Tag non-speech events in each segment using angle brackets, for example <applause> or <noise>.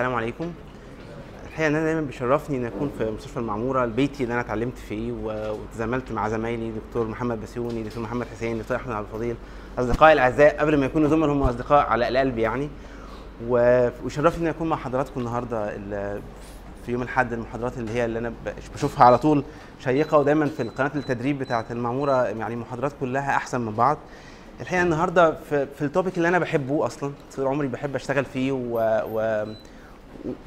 السلام عليكم. الحقيقة إن أنا دايما بيشرفني إن أكون في مستشفى المعمورة البيتي اللي أنا اتعلمت فيه وتزاملت مع زمايلي دكتور محمد بسيوني دكتور محمد حسين دكتور أحمد عبد الفضيل أصدقائي الأعزاء قبل ما يكونوا زملاء هم أصدقاء على القلب يعني. و- ويشرفني إن أكون مع حضراتكم النهارده ال- في يوم الأحد المحاضرات اللي هي اللي أنا بشوفها على طول شيقة ودايما في القناة التدريب بتاعة المعمورة يعني المحاضرات كلها أحسن من بعض. الحقيقة النهارده في, في التوبيك اللي أنا بحبه أصلا طول عمري بحب أشتغل فيه و, و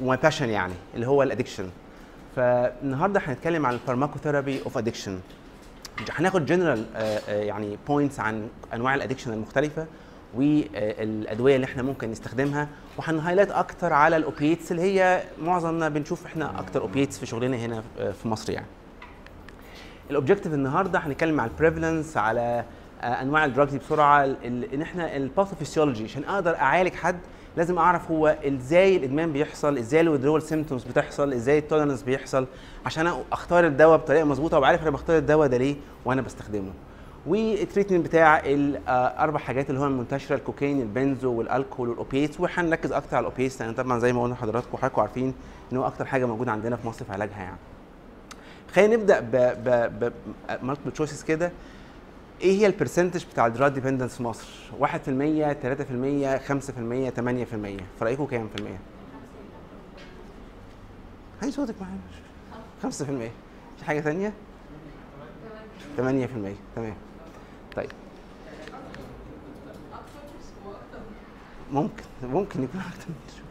و my passion يعني اللي هو ال addiction فالنهاردة هنتكلم عن ال pharmacotherapy of addiction هناخد جنرال يعني points عن أنواع ال addiction المختلفة والادويه اللي إحنا ممكن نستخدمها وهن highlight أكتر على ال opiates اللي هي معظمنا بنشوف إحنا أكتر opiates في شغلنا هنا آه، في مصر يعني. ال objective النهارده هنتكلم على ال prevalence على آه، أنواع ال drugs بسرعة إن إحنا ال pathophysiology عشان أقدر أعالج حد لازم أعرف هو إزاي الإدمان بيحصل إزاي ال withdrawal symptoms بتحصل إزاي ال tolerance بيحصل عشان أختار الدواء بطريقة مظبوطة وعارف أنا بختار الدواء ده ليه وأنا بستخدمه. وال treatment بتاع الاربع حاجات اللي هو المنتشرة الكوكايين ال benzo وال alcohol وال opiates وهنركز أكتر على ال opiates لأن طبعا زي ما قلنا لحضراتكم وحضراتكم عارفين إن هو أكتر حاجة موجودة عندنا في مصر في علاجها يعني. خلينا نبدأ ب multiple choices كده. إيه هي ال percentage بتاع ال drug dependence في مصر؟ 1% 3% 5% 8% في رأيكم كام في المية؟ هاي صوتك معايا 5% في حاجة ثانية 8% تمام. طيب. ممكن ممكن يكون أكتر من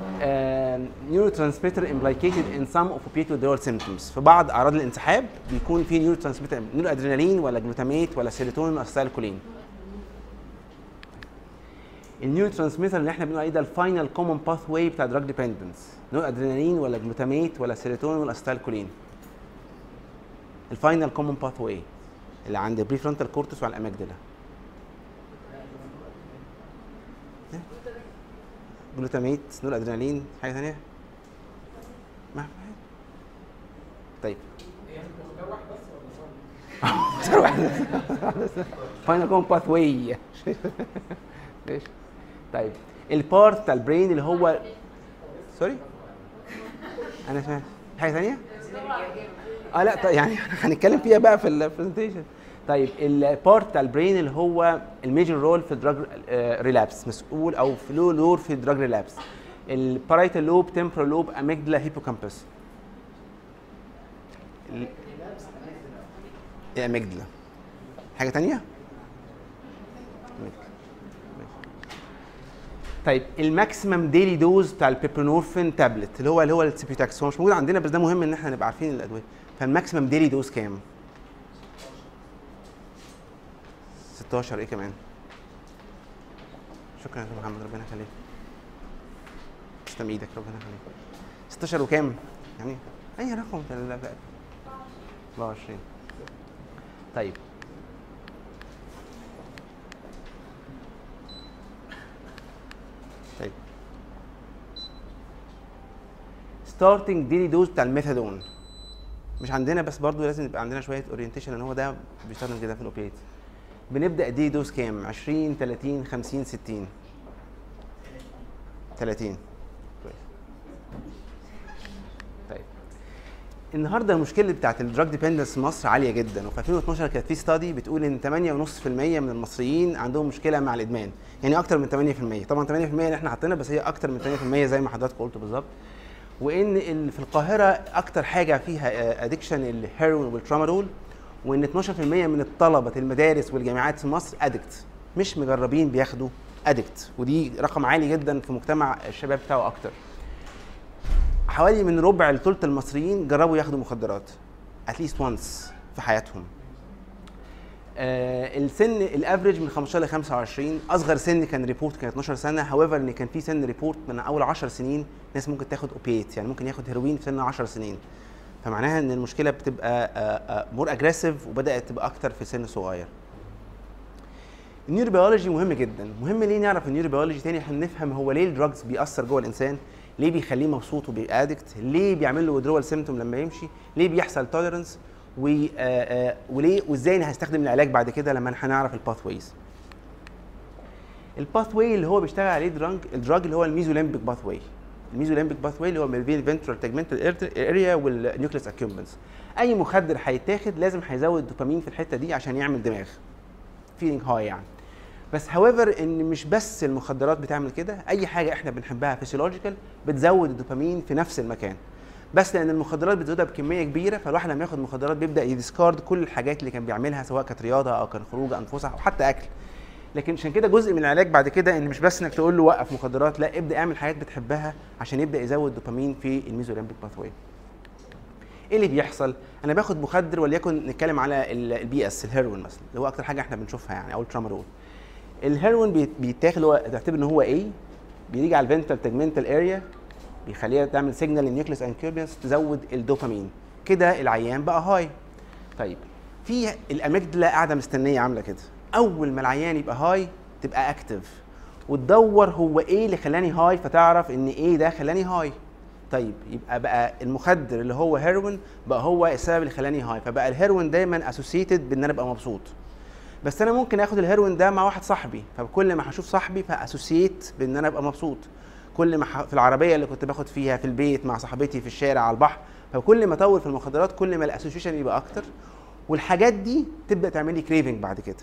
شوية. نيورو ترانسميتر implicated in some of opioid withdrawal symptoms. في بعض أعراض الانسحاب بيكون في neurotransmitter noradrenaline ولا glutamate ولا سيروتونين ولا acetylcholine ال neurotransmitter اللي إحنا بنقول عليه ده ال final common pathway بتاع drug dependence noradrenaline ولا glutamate ولا سيروتونين ولا acetylcholine ال final common pathway اللي عند ال prefrontal cortex وعلى ال amygdala glutamate noradrenaline حاجة ثانية ما طيب. اختار واحد final common pathway طيب ال part بتاع ال brain اللي هو sorry أنا سمعت. حاجة ثانية آه لا طيب يعني <laughs> هنتكلم فيها بقى في ال presentation طيب ال part بتاع ال brain اللي هو ال major role في ال drug relapse مسؤول أو في له في ال drug relapse ال parietal lobe temporal lobe amygdala hippocampus ال amygdala حاجة. ماشي. طيب ال maximum daily dose بتاع ال buprenorphine tablet اللي هو اللي هو ال Subutex. هو مش موجود عندنا بس ده مهم إن إحنا نبقى عارفين الأدوية. فال maximum daily dose كام؟ 16 إيه كمان؟ شكرا يا محمد ربنا يخليك. تسلم إيدك ربنا يخليك. 16 وكام؟ يعني أي رقم في ال- 24 طيب. طيب. starting daily dose بتاع الميثادون. مش عندنا بس برضو لازم يبقى عندنا شوية orientation ان هو ده بيستخدم كده في ال opiate بنبدأ دي dose كام؟ 20 30 50 60 30 كويس. طيب. النهارده المشكلة بتاعت ال drug dependence في مصر عالية جدا. وفي 2012 كانت في study بتقول إن 8.5% من المصريين عندهم مشكلة مع الإدمان. يعني أكتر من 8% طبعا 8% اللي إحنا حاطينها بس هي أكتر من 8% زي ما حضرتك قلت بالظبط. وإن في القاهرة أكتر حاجة فيها addiction الهيروين وال tramadol وإن 12% من الطلبة المدارس والجامعات في مصر addict مش مجربين بياخدوا addict ودي رقم عالي جدا في مجتمع الشباب بتاعه أكتر. حوالي من ربع لثلث المصريين جربوا ياخدوا مخدرات. at least once في حياتهم. آه السن ال average من 15 ل 25 أصغر سن كان report كان 12 سنة. however إن كان في سن report من أول 10 سنين ناس ممكن تاخد opiate يعني ممكن ياخد هيروين في سن 10 سنين. فمعناها إن المشكلة بتبقى more aggressive وبدأت تبقى أكتر في سن صغير. ال neurobiology مهم جدا. مهم ليه نعرف ال neurobiology تاني؟ عشان نفهم هو ليه ال drugs بيأثر جوه الإنسان ليه بيخليه مبسوط وبيبقى addict ليه بيعمل له withdrawal symptom لما يمشي ليه بيحصل tolerance آه، آه، وليه وإزاي هستخدم العلاج بعد كده لما هنعرف ال pathways ال pathway اللي هو بيشتغل عليه drug ال drug اللي هو ال mesolimbic pathway ال mesolimbic pathway اللي هو ما بين ال ventral tegmental area وال nucleus accumbens أي مخدر هيتاخد لازم هيزود الدوبامين في الحتة دي عشان يعمل دماغ. feeling high يعني. بس however إن مش بس المخدرات بتعمل كده أي حاجة إحنا بنحبها physiological بتزود الدوبامين في نفس المكان. بس لأن المخدرات بتزودها بكمية كبيرة فالواحد لما ياخد مخدرات بيبدأ ي discard كل الحاجات اللي كان بيعملها سواء كانت رياضة أو كان خروج أو فسح أو حتى أكل. لكن عشان كده جزء من العلاج بعد كده إن مش بس إنك تقول له وقف مخدرات لا ابدأ اعمل حاجات بتحبها عشان يبدأ يزود دوبامين في ال mesolimbic pathway إيه اللي بيحصل؟ أنا باخد مخدر وليكن نتكلم على ال opiates الهيروين مثلا اللي هو أكتر حاجة إحنا بنشوفها يعني أو الترامادول. الهيروين بيتاخد هو تعتبر إن هو إيه؟ بيجي على ال ventral tegmental area بيخليها تعمل signal لل nucleus accumbens تزود الدوبامين. كده العيان بقى high. طيب في ال amygdala قاعدة مستنية عاملة كده. أول ما العيان يبقى high تبقى active وتدور هو إيه اللي خلاني high فتعرف إن إيه ده خلاني high. طيب يبقى بقى المخدر اللي هو هيروين بقى هو السبب اللي خلاني high. فبقى الهيروين دايما associated بإن أنا أبقى مبسوط. بس أنا ممكن آخد الهيروين ده مع واحد صاحبي. فكل ما هشوف صاحبي ف associated بإن أنا أبقى مبسوط. كل ما في العربية اللي كنت باخد فيها في البيت مع صاحبتي في الشارع على البحر فكل ما أطول في المخدرات كل ما ال association يبقى أكتر. والحاجات دي تبدأ تعمل لي craving بعد كده.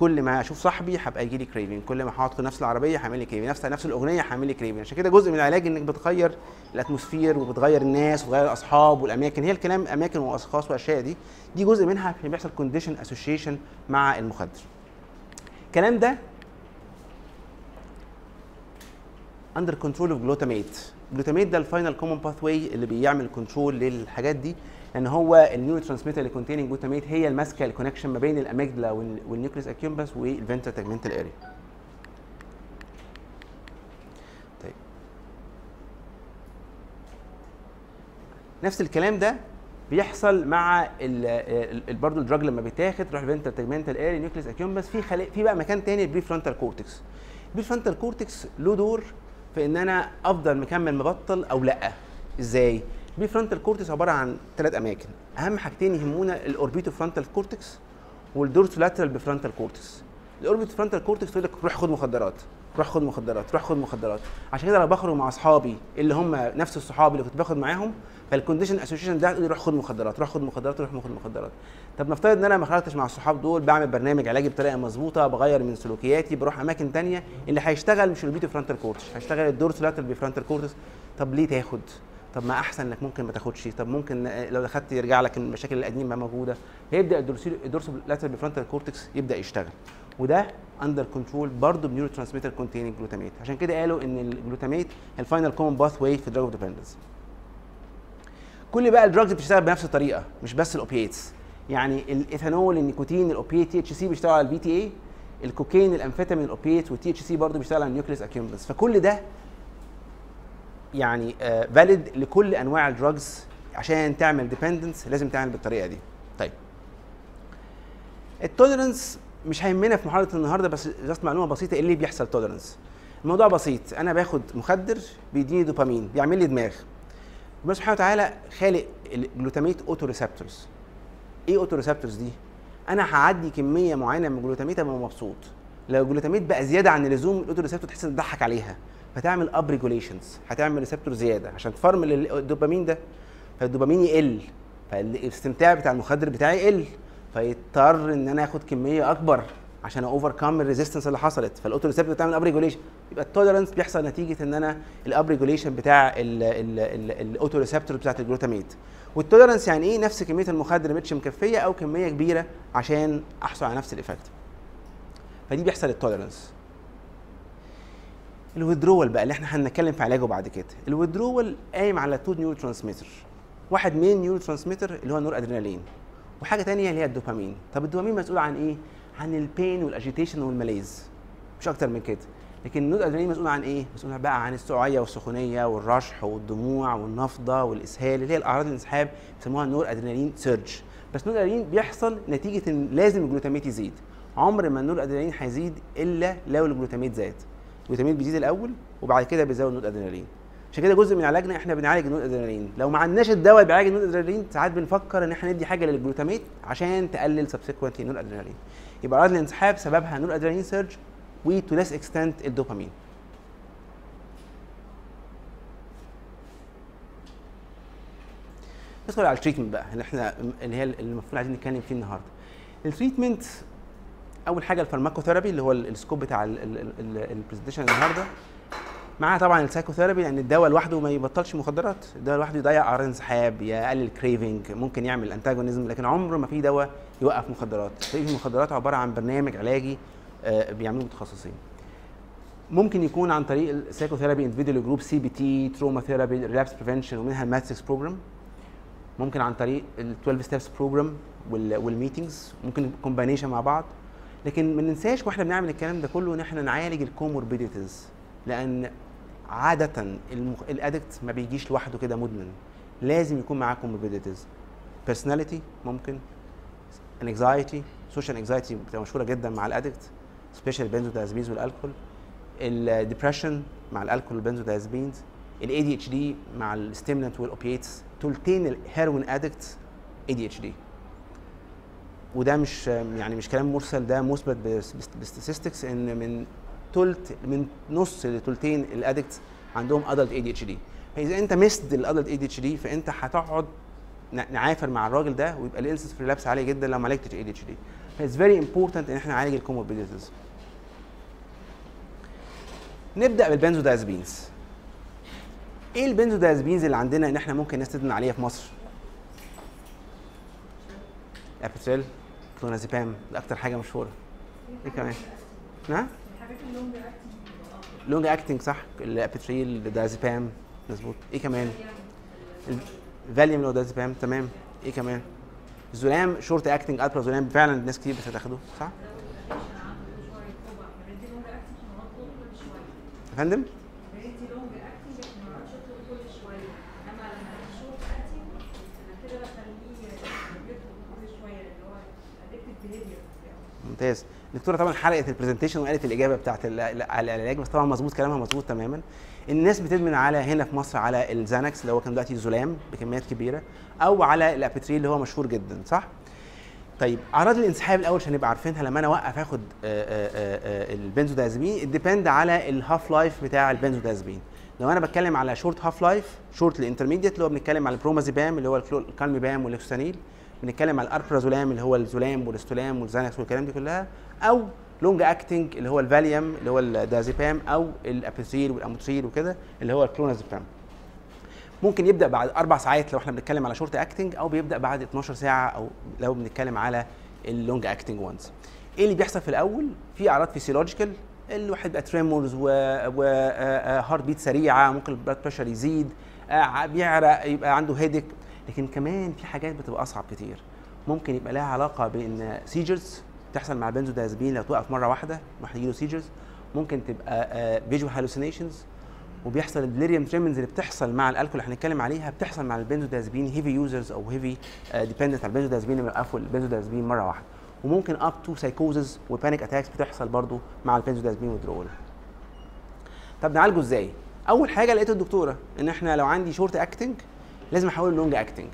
كل ما أشوف صاحبي هبقى يجي لي craving كل ما هقعد في نفس العربية هعمل لي craving نفس نفس الأغنية هعمل لي craving عشان كده جزء من العلاج إنك بتغير ال atmosphere وبتغير الناس وتغير الأصحاب والأماكن. هي الكلام أماكن وأشخاص وأشياء دي. دي جزء منها بيحصل condition association مع المخدر. الكلام ده under control of glutamate glutamate ده ال final common pathway اللي بيعمل control للحاجات دي. لأن هو ال neurotransmitter اللي containing glutamate هي اللي ماسكه ال connection ما بين ال amygdala وال nucleus accumbens وال ventral tegmental area طيب. نفس الكلام ده بيحصل مع برضه ال drug لما بيتاخد تروح ال ventral tegmental area nucleus accumbens في في بقى مكان تاني ال prefrontal cortex ال prefrontal cortex له دور في إن أنا أفضل مكمل مبطل أو لأ. إزاي؟ ال prefrontal cortex عبارة عن ثلاث أماكن. أهم حاجتين يهمونا ال orbitofrontal cortex وال dorsolateral prefrontal cortex. ال orbitofrontal cortex تقول لك روح خد مخدرات روح خد مخدرات روح خد مخدرات. عشان كده لو بخرج مع أصحابي اللي هم نفس الصحاب اللي كنت باخد معاهم فال condition association ده يقول روح خد مخدرات روح خد مخدرات روح خد مخدرات. طب نفترض إن أنا ما خرجتش مع الصحاب دول بعمل برنامج علاجي بطريقة مظبوطة بغير من سلوكياتي بروح أماكن تانية اللي هيشتغل مش ال orbitofrontal cortex هيشتغل ال dorsolateral prefrontal cortex. طب ليه تاخد؟ طب ما أحسن إنك ممكن ما تاخدش. طب ممكن لو اخدت يرجع لك المشاكل القديمة موجودة. فيبدا ال dorsolateral prefrontal cortex يبدأ يشتغل. وده under control برضه ب neurotransmitter containing glutamate عشان كده قالوا إن ال glutamate ال final common pathway في drug dependence كل بقى ال drugs بتشتغل بنفس الطريقة مش بس ال opiates يعني الايثانول النيكوتين ال opiate THC بيشتغل على ال VTA الكوكايين الأمفيتامين ال opiate وال THC برضه بيشتغل على ال nucleus accumbens. فكل ده يعني valid uh, لكل أنواع ال drugs عشان تعمل dependence لازم تعمل بالطريقة دي. طيب. ال tolerance مش هيهمنا في محاضره النهارده بس just معلومة بسيطة إيه اللي بيحصل tolerance الموضوع بسيط. أنا باخد مخدر بيديني دوبامين بيعمل لي دماغ. ربنا سبحانه وتعالى خالق ال glutamate autoreceptors إيه autoreceptors دي؟ أنا هعدي كمية معينة من ال glutamate أبقى مبسوط. لو ال glutamate بقى زيادة عن اللزوم ال autoreceptor تحس إن تضحك عليها. فتعمل up regulations هتعمل receptor زيادة. عشان تفرمل الدوبامين ده فالدوبامين يقل فالاستمتاع بتاع المخدر بتاعي يقل فيضطر إن أنا آخد كمية أكبر عشان overcome ال resistance اللي حصلت. فال autoreceptor بتعمل up regulation يبقى ال tolerance بيحصل نتيجة إن أنا ال up regulation بتاع ال autoreceptor بتاعت ال glutamate. وال tolerance يعني إيه؟ نفس كمية المخدر مش مكفية أو كمية كبيرة عشان أحصل على نفس ال effect فدي بيحصل ال tolerance ال withdrawal بقى اللي إحنا هنتكلم في علاجه بعد كده. ال withdrawal قايم على two neurotransmitter واحد main neurotransmitter اللي هو النور ادرينالين وحاجة تانية اللي هي الدوبامين. طب الدوبامين مسؤول عن إيه؟ عن ال pain وال agitation وال malaise مش أكتر من كده. لكن النود ادرينالين مسؤول عن إيه؟ مسؤول بقى عن السعية والسخونية والرشح والدموع والنفضة والإسهال اللي هي الأعراض الانسحاب بيسموها ال noradrenaline surge بس النور ادرينالين بيحصل نتيجة إن لازم ال glutamate يزيد. عمر ما النور ادرينالين هيزيد إلا لو ال glutamate زاد. ال glutamate بيزيد الأول وبعد كده بيزود النود أدرينالين. عشان كده جزء من علاجنا إحنا بنعالج النود أدرينالين. لو ما عندناش الدواء اللي بيعالج النود أدرينالين ساعات بنفكر إن إحنا ندي حاجة لل glutamate عشان تقلل subsequently ال noradrenaline. يبقى أعراض الانسحاب سببها noradrenaline surge و to less extent الدوبامين. ندخل على ال treatment بقى اللي إحنا اللي هي المفروض عايزين نتكلم فيه النهارده. ال treatment أول حاجة ال pharmacotherapy اللي هو ال- ال scope بتاع ال presentation النهارده. معاه طبعا ال psychotherapy لأن الدواء لوحده ما يبطلش مخدرات. الدواء لوحده يضيع أعراض انسحاب يقلل craving ممكن يعمل antagonism لكن عمره ما في دواء يوقف مخدرات. المخدرات عبارة عن برنامج علاجي آه، بيعملوه متخصصين. ممكن يكون عن طريق ال psychotherapy individual group CBT trauma therapy relapse prevention ومنها ال matrix program ممكن عن طريق ال 12 steps program وال meetings ممكن combination مع بعض. لكن ما ننساش وإحنا بنعمل الكلام ده كله إن إحنا نعالج ال comorbidities لأن عادة المخ... ال addict ما بيجيش لوحده كده مدمن. لازم يكون معاه comorbidities personality ممكن anxiety social anxiety بتبقى مشهورة جدا مع ال addict special benzodiazepines وال alcohol ال depression مع ال alcohol وال benzodiazepines ال ADHD مع ال stimulant وال opiates تلتين الهيروين addict ADHD وده مش يعني مش كلام مرسل ده مثبت بال statistics إن من تلت من نص لتلتين ال addict عندهم adult ADHD فإذا أنت missed ال adult ADHD فأنت هتقعد تعافر مع الراجل ده ويبقى ال incidence في relapse عاليه جدا لو ما عالجتش ADHD ف it's very important إن إحنا نعالج ال comorbidities نبدأ بال benzodiazepines إيه ال benzodiazepines اللي عندنا إن إحنا ممكن نستدل عليها في مصر؟ Apetryl clonazepam ده أكتر حاجة مشهورة. إيه كمان؟ نعم الحاجات ال long acting long acting صح؟ ال Apetryl ال diazepam مظبوط. إيه كمان؟ ال Valium اللو diazepam تمام. إيه كمان؟ ال Zolam short acting alprazolam فعلا ناس كتير بتاخده صح؟ شوية طبعا بندي long acting عشان نطلب كل شوية يا فندم بندي long acting عشان ما نقعدش نطلب كل شوية انما لما ادي short acting أنا كده بخليه يطلب كل شوية لأن هو addictive behavior ممتاز. الدكتورة طبعا حرقت ال presentation وقالت الإجابة بتاعت على العلاج بس طبعا مظبوط كلامها مظبوط تماما. الناس بتدمن على هنا في مصر على ال Xanax اللي هو كان دلوقتي Zolam بكميات كبيرة أو على ال Apetryl اللي هو مشهور جدا صح؟ طيب أعراض الانسحاب الأول عشان نبقى عارفينها لما أنا أوقف آخد آه، آه، آه، ال benzodiazepine ال depend على ال half-life بتاع البنزودازبين لو أنا بتكلم على short half-life short ال intermediate اللي هو بنتكلم على ال bromazepam اللي هو ال Calmepam وال Oxanil بنتكلم على ال alprazolam اللي هو ال Zolam والاستولام وال Xanax والكلام دي كلها أو long acting اللي هو الفاليوم اللي هو الدازيبام أو ال Apetryl وال Amotril وكده اللي هو الكلونازيبام. ممكن يبدأ بعد أربع ساعات لو إحنا بنتكلم على short acting أو بيبدأ بعد 12 ساعة أو لو بنتكلم على ال long acting ones إيه اللي بيحصل في الأول؟ في أعراض physiological الواحد بقى tremors و, heart beat سريعة ممكن ال blood pressure يزيد آه، بيعرق يبقى عنده headache لكن كمان في حاجات بتبقى أصعب كتير. ممكن يبقى لها علاقة بإن seizures تحصل مع البنزودازبين لو توقف مرة واحدة واحد يجيله seizures ممكن تبقى visual hallucinations وبيحصل ال delirium tremens اللي بتحصل مع الألكول اللي هنتكلم عليها بتحصل مع ال benzodiazepine heavy users أو heavy dependent على البنزودازبين اللي بيوقفوا البنزودازبين مرة واحدة. وممكن up to psychosis و panic attacks بتحصل برضو مع ال benzodiazepine withdrawal طب نعالجه إزاي؟ أول حاجة لقيت الدكتورة إن إحنا لو عندي short acting لازم احوله long acting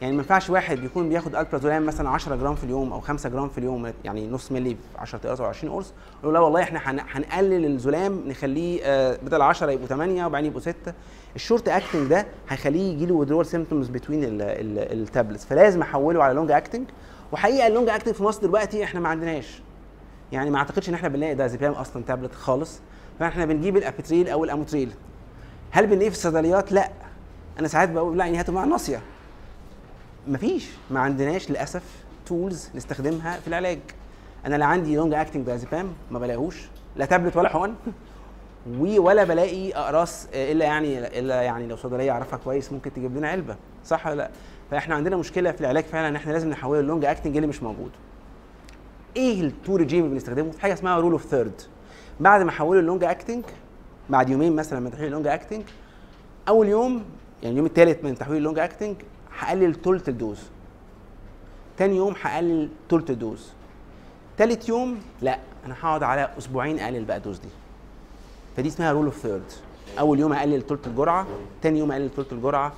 يعني ما ينفعش واحد يكون بياخد alprazolam مثلا 10 جرام في اليوم أو 5 جرام في اليوم يعني نص مللي في 10 قرص أو 20 قرص يقول لا والله إحنا هن- هنقلل ال Zolam نخليه آه، بدل 10 يبقوا 8 وبعدين يبقوا 6 ال short acting ده هيخليه يجي له withdrawal symptoms between ال tablets فلازم أحوله على long acting وحقيقة ال long acting في مصر دلوقتي إحنا ما عندناش. يعني ما أعتقدش إن إحنا بنلاقي دازيبام أصلا تابلت خالص. فإحنا بنجيب ال Apetryl أو ال Amotril. هل بنلاقيه في الصيدليات؟ لا. أنا ساعات بقول لا يعني هاتوا مع ناصية. مفيش. ما عندناش للأسف tools نستخدمها في العلاج. أنا لا عندي long acting diazepam ما بلاقيهوش. لا تابلت ولا حقن. ولا بلاقي أقراص آه، إلا يعني إلا يعني لو صيدلية أعرفها كويس ممكن تجيب لنا علبة. صح ولا لأ؟ فإحنا عندنا مشكلة في العلاج فعلا إن إحنا لازم نحوله ال long acting اللي مش موجود. إيه ال two regime اللي بنستخدمه؟ في حاجة اسمها rule of third بعد ما احوله ال long acting بعد يومين مثلا من تحويل ال long acting أول يوم يعني اليوم الثالث من تحويل ال long acting هقلل ثلث ال dose. تاني يوم هقلل ثلث ال dose. تالت يوم لا أنا هقعد على أسبوعين أقلل بقى ال dose دي. فدي اسمها rule of third أول يوم اقلل ثلث الجرعة تاني يوم اقلل ثلث الجرعة.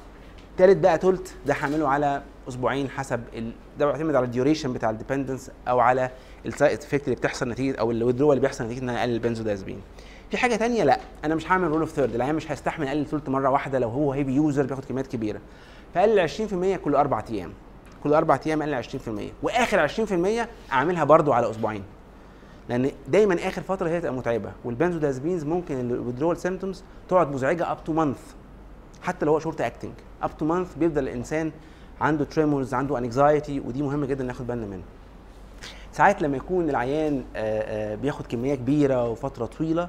تالت بقى ثلث ده هعمله على أسبوعين حسب ال... ده بيعتمد على ال duration بتاع ال dependence أو على ال side effect اللي بتحصل نتيجة أو ال withdrawal اللي بيحصل نتيجة إن أنا أقلل البنزودازبين في حاجة تانية؟ لا أنا مش هعمل rule of third العيان مش هيستحمل يقلل ثلث مرة واحدة لو هو heavy user بياخد كميات كبيرة. فقلل 20% كل أربع أيام. كل أربع أيام اقلل 20% وآخر 20% أعملها برضو على أسبوعين. لأن دايما آخر فترة هي تبقى متعبة. وال benzodiazepines ممكن ال withdrawal symptoms تقعد مزعجة up to month حتى لو هو short acting up to month بيفضل الإنسان عنده tremors عنده anxiety ودي مهمة جدا ناخد بالنا منها. ساعات لما يكون العيان آه، آه، بياخد كمية كبيرة وفترة طويلة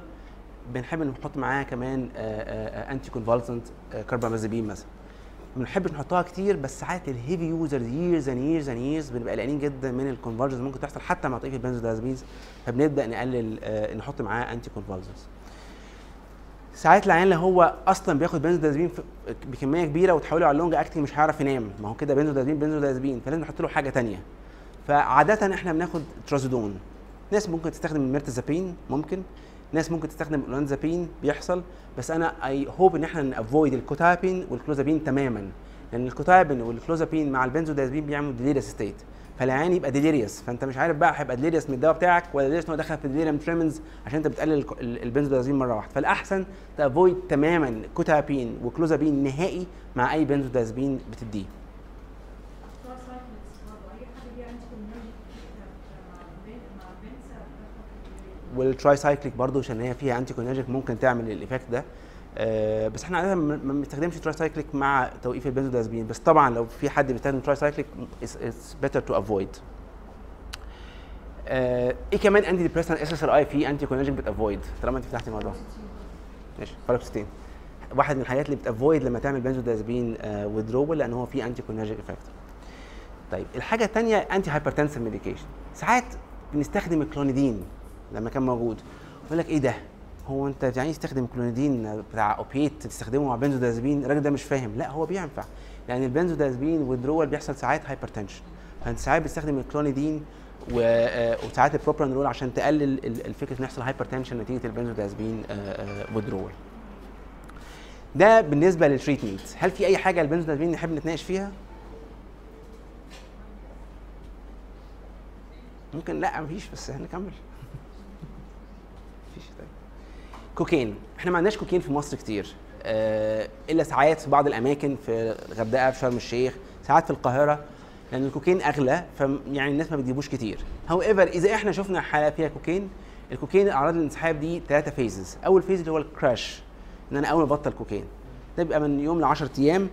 بنحب نحط معاه كمان anticonvulsant carbamazepine مثلا. ما بنحبش نحطها كتير بس ساعات ال heavy users years and years and years بنبقى قلقانين جدا من ال convulsions ممكن تحصل حتى مع طريقه ال benzodiazepines فبنبدأ نقلل آه، نحط معاه anticonvulsants ساعات العيان اللي هو أصلا بياخد بنزودازبين بكمية كبيرة وتحوله على ال long acting مش هيعرف ينام ما هو كده benzodiazepine benzodiazepine فلازم نحط له حاجة تانية. فعادة إحنا بناخد trazodone. ناس ممكن تستخدم ال mirtazapine ممكن. ناس ممكن تستخدم الاولانزابين بيحصل بس أنا I hope إن إحنا ن avoid ال quetiapine وال clozapine تماما. لأن ال quetiapine وال clozapine مع البنزودازبين بيعملوا delirious state فالعيان يبقى delirious فأنت مش عارف بقى هيبقى delirious من الدواء بتاعك ولا delirious هو دخل في delirium tremens عشان أنت بتقلل البنزودازبين مرة واحدة. فالأحسن ت avoid تماما quetiapine و clozapine نهائي مع أي بنزودازبين بتديه بتوع cycles برضه اي حاجة دي anticholinergic مع البنت مع البنت وال tricyclic برضه عشان هي فيها anticholinergic ممكن تعمل ال effect ده. آه بس إحنا عاده ما بنستخدمش tricyclic مع توقيف البنزودازبين بس طبعا لو في حد بيستخدم tricyclic it's better to avoid إيه كمان انتي ديبريسنت اس اس ار اي في انتي كونيجيك بتافويد طالما أنت فتحتي الموضوع. ماشي فالوكستين واحد من الحاجات اللي بت avoid لما تعمل benzodiazepine withdrawal لأن هو فيه anticholinergic effect طيب الحاجة الثانية antihypertensive medication ساعات بنستخدم الكلونيدين لما كان موجود. يقول لك إيه ده؟ هو أنت يعني تستخدم كلونيدين بتاع opiate تستخدمه مع بنزودازبين الراجل ده مش فاهم. لا هو بينفع. لأن ال benzodiazepine withdrawal بيحصل ساعات hypertension فأنت ساعات بتستخدم الكلونيدين آه، وساعات البروبرانول عشان تقلل ال- الفكرة إن يحصل hypertension نتيجة ال benzodiazepine withdrawal ده بالنسبة لل treatment هل في أي حاجة البنزودازبين نحب نتناقش فيها؟ ممكن لا مفيش بس هنكمل مفيش طيب كوكين. إحنا ما عندناش كوكين في مصر كتير. آه إلا ساعات في بعض الأماكن في الغردقه في شرم الشيخ ساعات في القاهرة لأن الكوكين أغلى ف يعني الناس ما بتجيبوش كتير. however إذا إحنا شفنا حالة فيها cocaine ال cocaine أعراض الانسحاب دي ثلاثة phases أول phase اللي هو ال crash إن أنا أول ما ابطل كوكين. ده بيبقى من يوم ل 10 أيام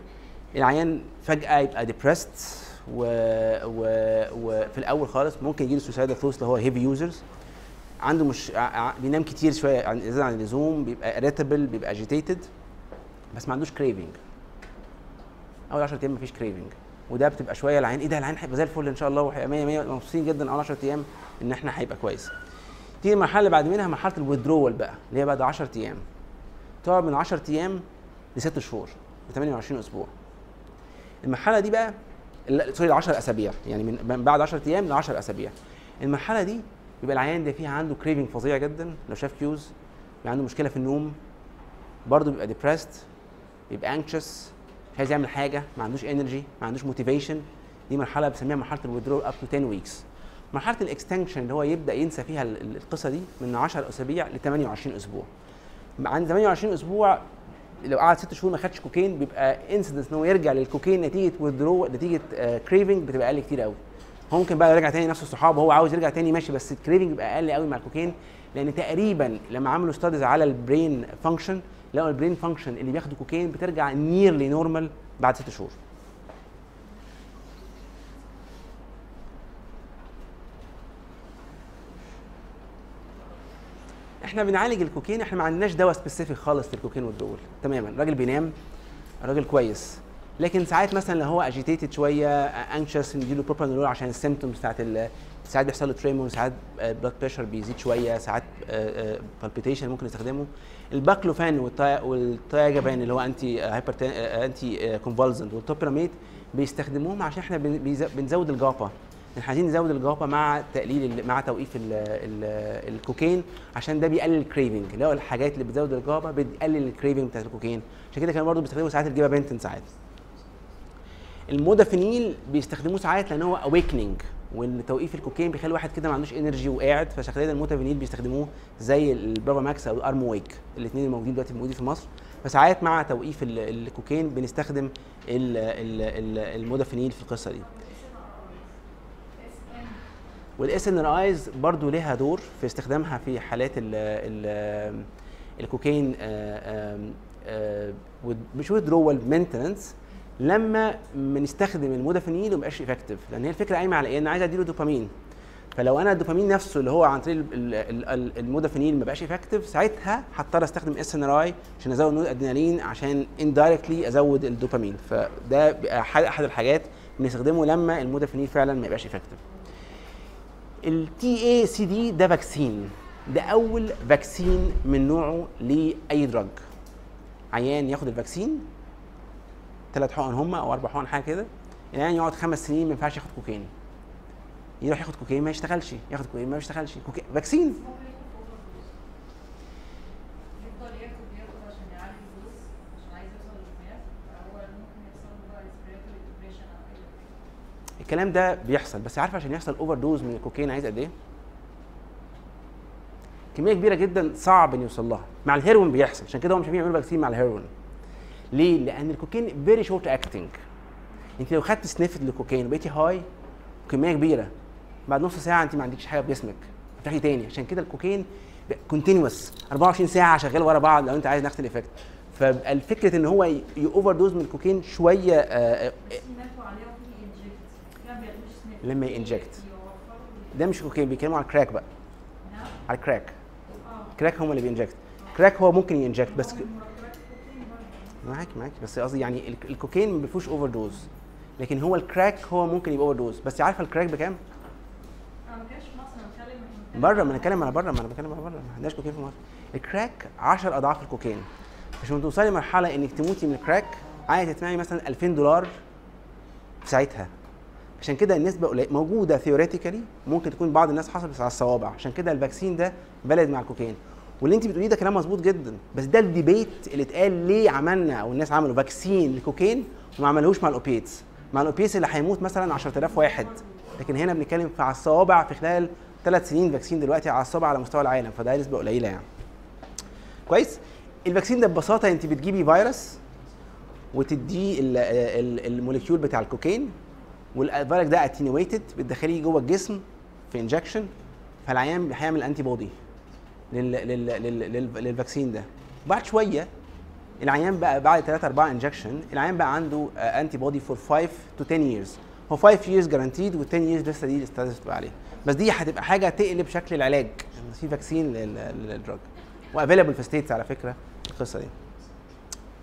العيان فجأة يبقى depressed و... و... وفي الأول خالص ممكن يجيله suicidal thoughts اللي هو heavy users عنده مش بينام كتير شوية عن زيادة عن اللزوم بيبقى irritable بيبقى agitated بس ما عندوش craving أول 10 أيام مفيش craving وده بتبقى شوية العيان إيه ده العيان هيبقى زي الفل إن شاء الله وهيبقى 100 100 مبسوطين جدا أول 10 أيام إن إحنا هيبقى كويس. تيجي المرحلة اللي بعد منها مرحلة ال withdrawal بقى اللي هي بعد 10 أيام. تقعد من 10 أيام لست شهور ل 28 أسبوع. المرحلة دي بقى sorry ل 10 أسابيع. يعني من بعد 10 أيام ل 10 أسابيع. المرحلة دي يبقى العيان ده فيها عنده craving فظيع جدا لو شاف cues بيبقى عنده مشكلة في النوم برضه بيبقى depressed بيبقى anxious مش عايز يعمل حاجة ما عندوش energy ما عندوش motivation دي مرحلة بنسميها مرحلة ال withdrawal up to 10 weeks مرحلة ال extinction اللي هو يبدأ ينسى فيها ال- ال- القصة دي من 10 أسابيع ل 28 أسبوع. عند 28 أسبوع لو قعد ست شهور ما خدش كوكين بيبقى incidence إن هو يرجع للكوكين نتيجة withdrawal نتيجة craving بتبقى أقل كتير قوي هو ممكن بقى يرجع تاني نفس الصحاب وهو عاوز يرجع تاني ماشي بس ال craving بيبقى أقل قوي مع الكوكين لأن تقريبا لما عملوا studies على ال brain function لقوا البرين فانكشن اللي بياخدوا كوكين بترجع nearly normal بعد ست شهور. إحنا بنعالج الكوكين إحنا ما عندناش دواء specific خالص لل cocaine withdrawal تماما. الراجل بينام الراجل كويس. لكن ساعات مثلا لو هو agitated شوية anxious نديله بروبانول عشان ال symptoms بتاعت ساعات بيحصل له tremor ساعات blood pressure بيزيد شوية ساعات palpitation ممكن نستخدمه ال baclofen وال tiagabine اللي هو anti hyper anticonvulsant وال topiramate بيستخدموهم عشان إحنا بنزود ال GABA إحنا عايزين نزود ال GABA مع تقليل مع توقيف ال ال الكوكين عشان ده بيقلل ال craving اللي هو الحاجات اللي بتزود ال GABA بتقلل ال craving بتاعت الكوكين. عشان كده كانوا برضه بيستخدموا ساعات ال gabapentin ساعات. ال modafinil بيستخدموه ساعات لأن هو awakening وإن توقيف الكوكين بيخلي واحد كده ما عندوش energy وقاعد فشكليا ال modafinil بيستخدموه زي البرافا ماكس أو الارم ويك الاثنين الموجودين دلوقتي موجودين في مصر. فساعات مع توقيف ال- الكوكين بنستخدم ال- ال- ال- ال modafinil في القصة دي. وال SNRIs برضو ليها دور في استخدامها في حالات ال ال الكوكين آم، ود- مش withdrawal maintenance لما بنستخدم ال modafinil وما يبقاش effective لأن هي الفكرة قايمة على إيه؟ أنا عايز أديله دوبامين. فلو أنا الدوبامين نفسه اللي هو عن طريق ال- ال- ال- ال modafinil ما بقاش effective ساعتها هضطر أستخدم SNRI عشان أزود نود ادرينالين عشان indirectly أزود الدوبامين. فده أحد الحاجات بنستخدمه لما ال modafinil فعلا ما يبقاش effective ال TA-CD ده vaccine ده أول vaccine من نوعه لأي drug عيان ياخد ال vaccine ثلاث حقن هم أو أربع حقن حاجة كده. العيان يقعد خمس سنين ما ينفعش ياخد كوكين يروح ياخد كوكين ما يشتغلش. ياخد كوكين ما يشتغلش. cocaine vaccine. الكلام ده بيحصل بس عارف عشان يحصل overdose من الكوكين عايز قد إيه؟ كمية كبيرة جدا صعب ان يوصل لها. مع الهيروين بيحصل عشان كده هم مش عارفين يعملوا vaccine مع الهيروين. ليه؟ لأن ال cocaine very short acting أنت لو خدت sniff لل cocaine وبقيتي high كمية كبيرة. بعد نص ساعة أنت ما عندكش حاجة في جسمك. هتاخدي تاني. عشان كده ال cocaine continuous 24 ساعة شغال ورا بعض لو أنت عايز نفس ال effect فالفكرة إن هو ي overdose من الكوكين شوية آه، آه، sniff لما ي inject. ده مش كوكين بيتكلموا على الكراك بقى. نعم. على الكراك آه. كراك هم اللي بي inject. كراك هو ممكن ي inject بس هو من مركبات الكوكين برضه معاك معاك. بس قصدي يعني ال- الكوكين ما فيهوش overdose لكن هو الكراك هو ممكن يبقى overdose بس عارفه الكراك بكام؟ أنا ما كانش في مصر أنا بتكلم بره ما أنا بتكلم على بره ما أنا بتكلم على بره. ما عندناش كوكين في مصر. الكراك 10 أضعاف الكوكين. عشان توصلي لمرحلة إنك تموتي من الكراك عايزه تدفعي مثلا 2000 دولار في ساعتها. عشان كده النسبة قليلة. موجودة theoretically ممكن تكون بعض الناس حصل بس على الصوابع. عشان كده ال vaccine ده valid مع الكوكين. واللي انت بتقوليه ده كلام مظبوط جدا. بس ده ال debate اللي اتقال ليه عملنا أو الناس عملوا vaccine للكوكين وما عملوش مع ال opiates. مع ال opiates اللي هيموت مثلا 10000 واحد. لكن هنا بنتكلم في على الصوابع في خلال ثلاث سنين vaccine دلوقتي على الصوابع على مستوى العالم. فده نسبة قليلة يعني. كويس؟ ال vaccine ده ببساطة انت بتجيبي فيروس وتديه ال- ال- ال molecule بتاع الكوكين والفيروس ده attenuated بتدخليه جوه الجسم في injection فالعيان هيعمل antibody لل لل لل لل لل vaccine ده. بعد شوية العيان بقى بعد 3 4 injection العيان بقى عنده antibody for 5 to 10 years. هو 5 years guaranteed وال 10 years لسه دي ال studies بتبقى عليه. بس دي هتبقى حاجة تقلب شكل العلاج. في vaccine لل- لل drug و available في States على فكرة القصة دي.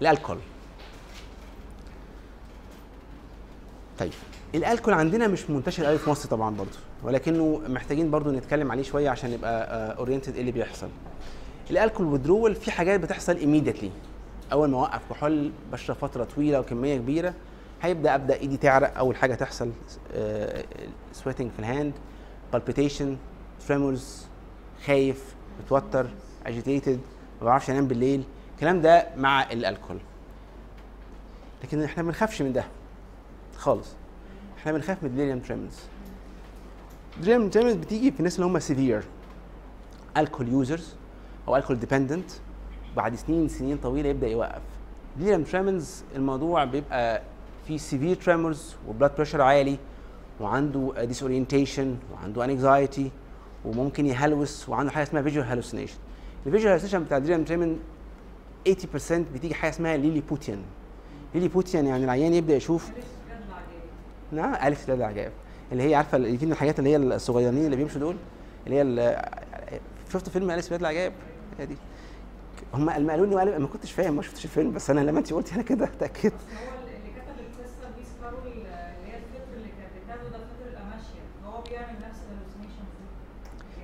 الألكول. طيب. الألكول عندنا مش منتشر قوي في مصر طبعا برضو ولكنه محتاجين برضو نتكلم عليه شوية عشان نبقى oriented إيه اللي بيحصل. ال alcohol withdrawal في حاجات بتحصل immediately. أول ما أوقف كحول بشرب فترة طويلة وكمية كبيرة هيبدأ أبدأ إيدي تعرق أول حاجة تحصل sweating في ال hand palpitation tremors خايف متوتر agitated ما بعرفش أنام بالليل. الكلام ده مع الألكول. لكن إحنا ما بنخافش من ده خالص. إحنا بنخاف من ال delirium tremens ال delirium tremens بتيجي في الناس اللي هم severe alcohol users أو alcohol dependent بعد سنين سنين طويلة يبدأ يوقف. delirium tremens الموضوع بيبقى في severe tremors و blood pressure عالي وعنده disorientation وعنده anxiety وممكن يهلوس وعنده حاجة اسمها visual hallucination ال visual hallucination بتاع ال delirium tremens 80% بتيجي حاجة اسمها Lilliputian Lilliputian يعني العيان يبدأ يشوف نعم أليس في بلاد العجائب اللي هي عارفة اللي في الحاجات اللي هي الصغيرين اللي بيمشوا دول اللي هي شفت فيلم أليس في بلاد العجائب هي دي. هم قالوا لي وقالوا- ما كنتش فاهم ما شفتش الفيلم بس أنا لما انت قلتي أنا كده اتاكدت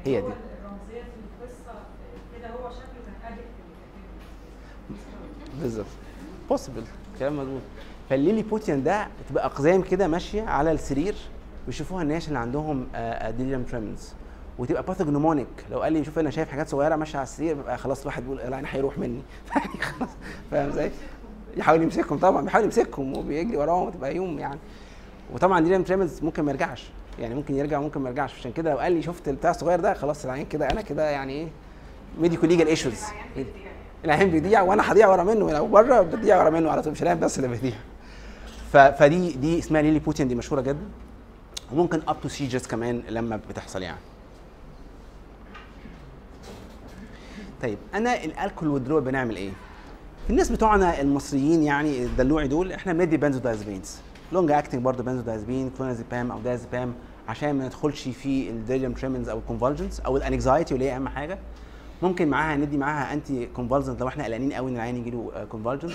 هي دي. في بالظبط. possible كلام مظبوط. فال Lilliputian ده بتبقى أقزام كده ماشية على السرير بيشوفوها الناس اللي عندهم delirium tremens وتبقى pathognomonic لو قال لي شوف أنا شايف حاجات صغيرة ماشية على السرير بيبقى خلاص الواحد بيقول أنا هيروح مني. <laughs> يعني خلاص فاهم إزاي؟ يحاول يمسكهم طبعا بيحاول يمسكهم وبيجري وراهم وتبقى يوم يعني. وطبعا delirium tremens ممكن ما يرجعش. يعني ممكن يرجع ممكن ما يرجعش. عشان كده لو قال لي شفت البتاع الصغير ده خلاص العيان كده أنا كده يعني إيه؟ medicolegal issues العيان بيضيع وأنا هضيع ورا منه. لو بره بتضيع ورا منه على طول مش العيان بس اللي بيضيع. فدي دي اسمها Lilliputian دي مشهورة جدا. وممكن up to seizures كمان لما بتحصل يعني. طيب أنا ال alcohol withdrawal بنعمل إيه؟ الناس بتوعنا المصريين يعني الدلوعي دول إحنا بندي benzodiazepines. long acting برضه benzodiazepine clonazepam أو دايزيبام عشان ما ندخلش في ال delirium tremens أو ال convulsions أو ال anxiety واللي هي أهم حاجة. ممكن معاها ندي معاها anticonvulsant لو إحنا قلقانين قوي إن العيان يجي له convulsion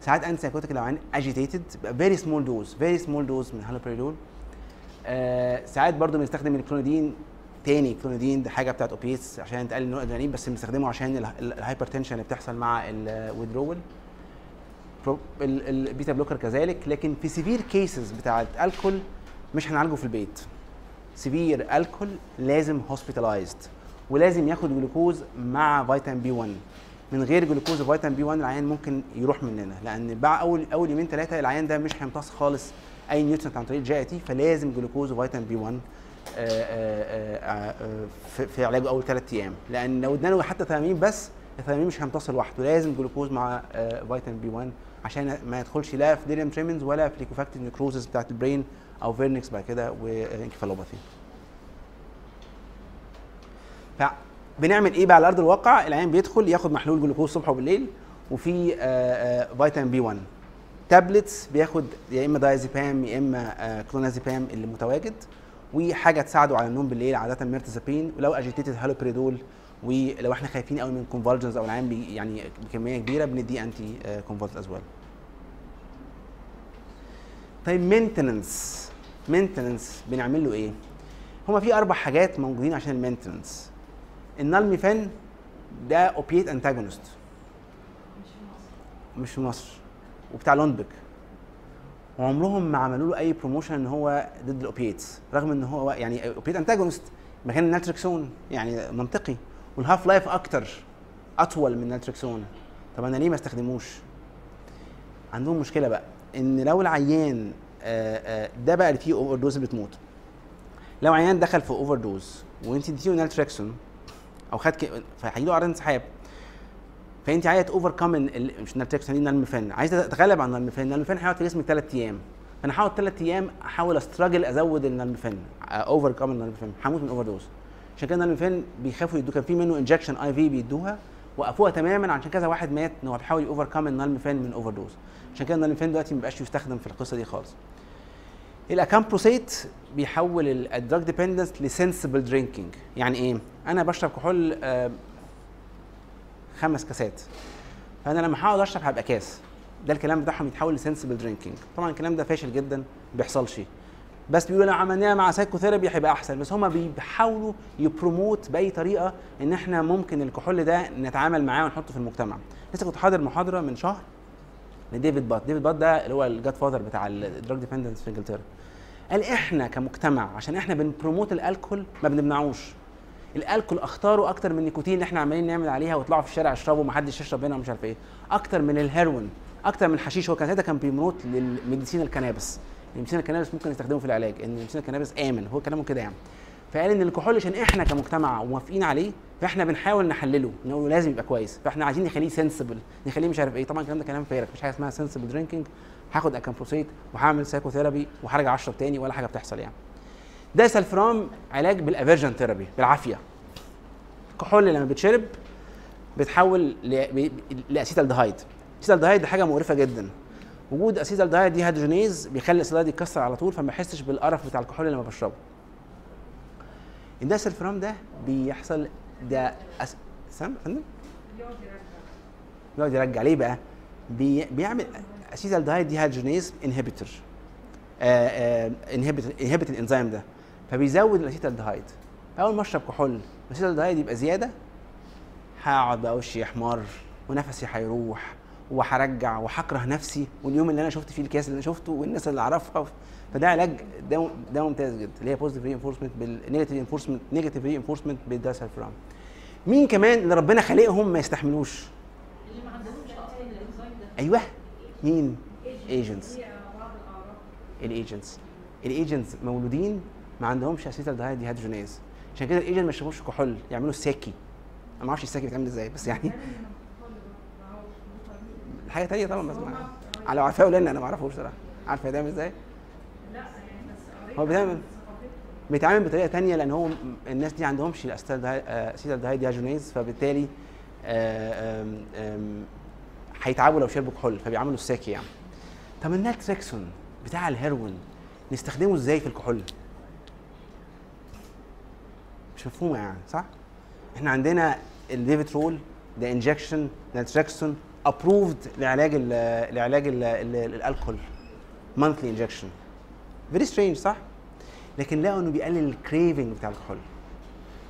ساعات antipsychotic لو العيان agitated very small dose very small dose من هالوبريدول آه ساعات برضه بنستخدم الكلونيدين تاني. كلونيدين ده حاجة بتاعت opiates عشان تقلل نوع الأدرينالين بس بنستخدمه عشان ال hypertension اللي بتحصل مع ال withdrawal ال beta blocker كذلك. لكن في severe cases بتاعت الكول مش هنعالجه في البيت. severe alcohol لازم hospitalized ولازم ياخد جلوكوز مع فيتامين بي 1 من غير جلوكوز وفيتامين بي 1 العيان ممكن يروح مننا لأن بعد اول أول يومين ثلاثة العيان ده مش هيمتص خالص. أي nutrient عن طريق ال GIT فلازم جلوكوز وفيتامين بي 1 آه، آه، آه، في علاجه أول ثلاث أيام. لأن لو ادينا له حتى thiamine بس ال thiamine مش هيمتص لوحده. لازم جلوكوز مع فيتامين بي 1 عشان ما يدخلش لا في delirium tremens ولا في liquefactive necrosis بتاعت ال brain أو Wernicke's بعد كده و encephalopathy فبنعمل إيه بقى على أرض الواقع؟ العيان بيدخل ياخد محلول جلوكوز الصبح وبالليل وفي فيتامين بي 1 tablets بياخد يا إما دايزيبام يا إما آه، كلونازيبام اللي متواجد وحاجة تساعده على النوم بالليل عادة mirtazapine ولو agitated haloperidol ولو إحنا خايفين قوي من convulsions أو العيان يعني بكمية كبيرة بندي anticonvulsants as well طيب maintenance maintenance بنعمل له إيه؟ هما في أربع حاجات موجودين عشان ال maintenance النالميفين ده opiate antagonist مش في مصر. وبتاع Lundbeck وعمرهم ما عملوا له أي promotion إن هو ضد ال opiates رغم إن هو يعني opiate antagonist مكان النالتريكسون يعني منطقي. وال half life أكتر أطول من النالتريكسون طب أنا ليه ما استخدموش؟ عندهم مشكلة بقى إن لو العيان آه، آه، ده بقى اللي فيه overdose بتموت. لو عيان دخل في overdose وانت اديتيه نالتريكسون أو خد فهيجي له اعراض انسحاب. فأنت عايزة overcome مش دي نالميفين عايزة تتغلب على النالميفين النالميفين هيقعد في جسمك ثلاث أيام. فأنا هقعد ثلاث أيام احاول ا struggle أزود النالميفين overcome النالميفين هموت من overdose عشان كده النالميفين بيخافوا يدوه كان في منه injection IV بيدوها وقفوها تماما. عشان كذا واحد مات إن هو بيحاول overcome النالميفين من overdose عشان كده النالميفين دلوقتي ما بقاش يستخدم في القصة دي خالص. الاكامبروسيت بيحول ال drug dependence ل sensible drinking يعني إيه؟ أنا بشرب كحول آه، خمس كاسات. فأنا لما هقعد أشرب هبقى كاس. ده الكلام بتاعهم يتحول ل sensible drinking طبعا الكلام ده فاشل جدا ما بيحصلش. بس بيقولوا لو عملناها مع psychotherapy هيبقى أحسن. بس هما بيحاولوا ي promote بأي طريقة إن إحنا ممكن الكحول ده نتعامل معاه ونحطه في المجتمع. لسه كنت حاضر محاضرة من شهر لديفيد نات. ديفيد نات ده اللي هو ال godfather بتاع ال drug dependence في إنجلترا. قال إحنا كمجتمع عشان إحنا بن promote ال alcohol ما بنمنعوش. الالكول أخطاره أكتر من النيكوتين اللي إحنا عمالين نعمل عليها ويطلعوا في الشارع يشربوا ومحدش يشرب هنا ومش عارف إيه. أكتر من الهيروين أكتر من الحشيش. هو كان ساعتها كان بي promote لل medicinal cannabis. ال medicinal cannabis ممكن يستخدموا في العلاج. إن ال medicinal cannabis آمن. هو كلامه كده يعني. فقال إن الكحول عشان إحنا كمجتمع موافقين عليه فإحنا بنحاول نحلله. نقول لازم يبقى كويس. فإحنا عايزين نخليه sensible نخليه مش عارف إيه. طبعا الكلام ده كلام فارغ. مفيش حاجة اسمها sensible drinking هاخد اكامبروسيت وهعمل psychotherapy وهرجع أشرب تاني ولا حاجة بتحصل يعني. دايسلفرام علاج بال aversion therapy بالعافية. الكحول لما بيتشرب بيتحول ل- ب- ل acetaldehyde ال acetaldehyde دي حاجة مقرفة جدا. وجود acetaldehyde dehydrogenase بيخلي ال acetaldehyde يتكسر على طول فما بحسش بالقرف بتاع الكحول لما بشربه. الدايسلفرام ده بيحصل ده أس... سام فندم؟ يقعد يرجع. ليه بقى؟ بي... بيعمل acetaldehyde dehydrogenase inhibitor inhibit inhibit الانزيم ده. فبيزود ال acetaldehyde أول ما أشرب كحول ال acetaldehyde يبقى زيادة هقعد بقى وشي يحمر ونفسي هيروح وهرجع وهكره نفسي. واليوم اللي أنا شفت فيه الكاس اللي أنا شفته والناس اللي أعرفها فده علاج ده ده ممتاز جدا اللي هي بوزيتيف ري انفورسمنت بالنيجاتيف انفورسمنت نيجاتيف ري انفورسمنت بالداسالفرام مين كمان اللي ربنا خالقهم ما يستحملوش؟ اللي ما عندهمش أيوه. مين؟ Asians ال Asians ال Asians مولودين ما عندهمش acetaldehyde dehydrogenase عشان كده ال Asian ما يشربوش كحول يعملوا الساكي أنا ما أعرفش الساكي بيتعمل إزاي بس يعني. حاجة تانية طبعا بس لو عارفاه قول لنا أنا ما أعرفوش صراحة. عارفه يتعمل إزاي؟ لا يعني هو بيتعمل. بيتعامل بطريقة تانية لأن هو الناس دي عندهمش ال acetaldehyde dehydrogenase فبالتالي آه، هيتعبوا لو شربوا كحول فبيعملوا الساكي يعني. طب النالتريكسون بتاع الهيروين نستخدمه إزاي في الكحول؟ مش مفهومه يعني صح؟ إحنا عندنا ال Vivitrol ده injection نالتريكسون approved لعلاج ال لعلاج ال- ال- ال alcohol monthly injection very strange صح؟ لكن لقوا إنه بيقلل ال craving بتاع الكحول.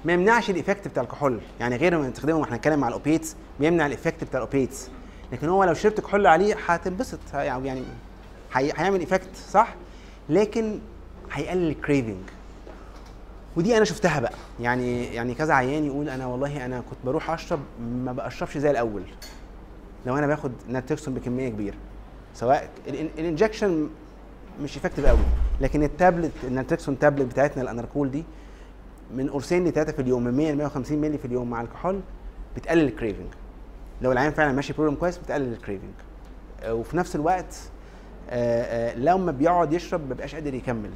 ما يمنعش ال effect بتاع الكحول. يعني غير ما نستخدمه ما إحنا هنتكلم على ال opiates بيمنع ال effect بتاع ال opiates لكن هو لو شربت كحول عليه هتنبسط يعني هي- هيعمل effect صح؟ لكن هيقلل ال craving ودي أنا شفتها بقى. يعني يعني كذا عيان يقول أنا والله أنا كنت بروح أشرب ما بشربش زي الأول. لو أنا باخد نالتريكسون بكمية كبيرة. سواء ال- ال injection مش effective قوي لكن ال tablet النالتريكسون tablet بتاعتنا الأناركول دي من قرصين لثلاثه في اليوم من 100 ل 150 مللي في اليوم مع الكحول بتقلل ال craving لو العيان فعلا ماشي program كويس بتقلل ال craving وفي نفس الوقت آه، آه، لما بيقعد يشرب ما بيبقاش قادر يكمل.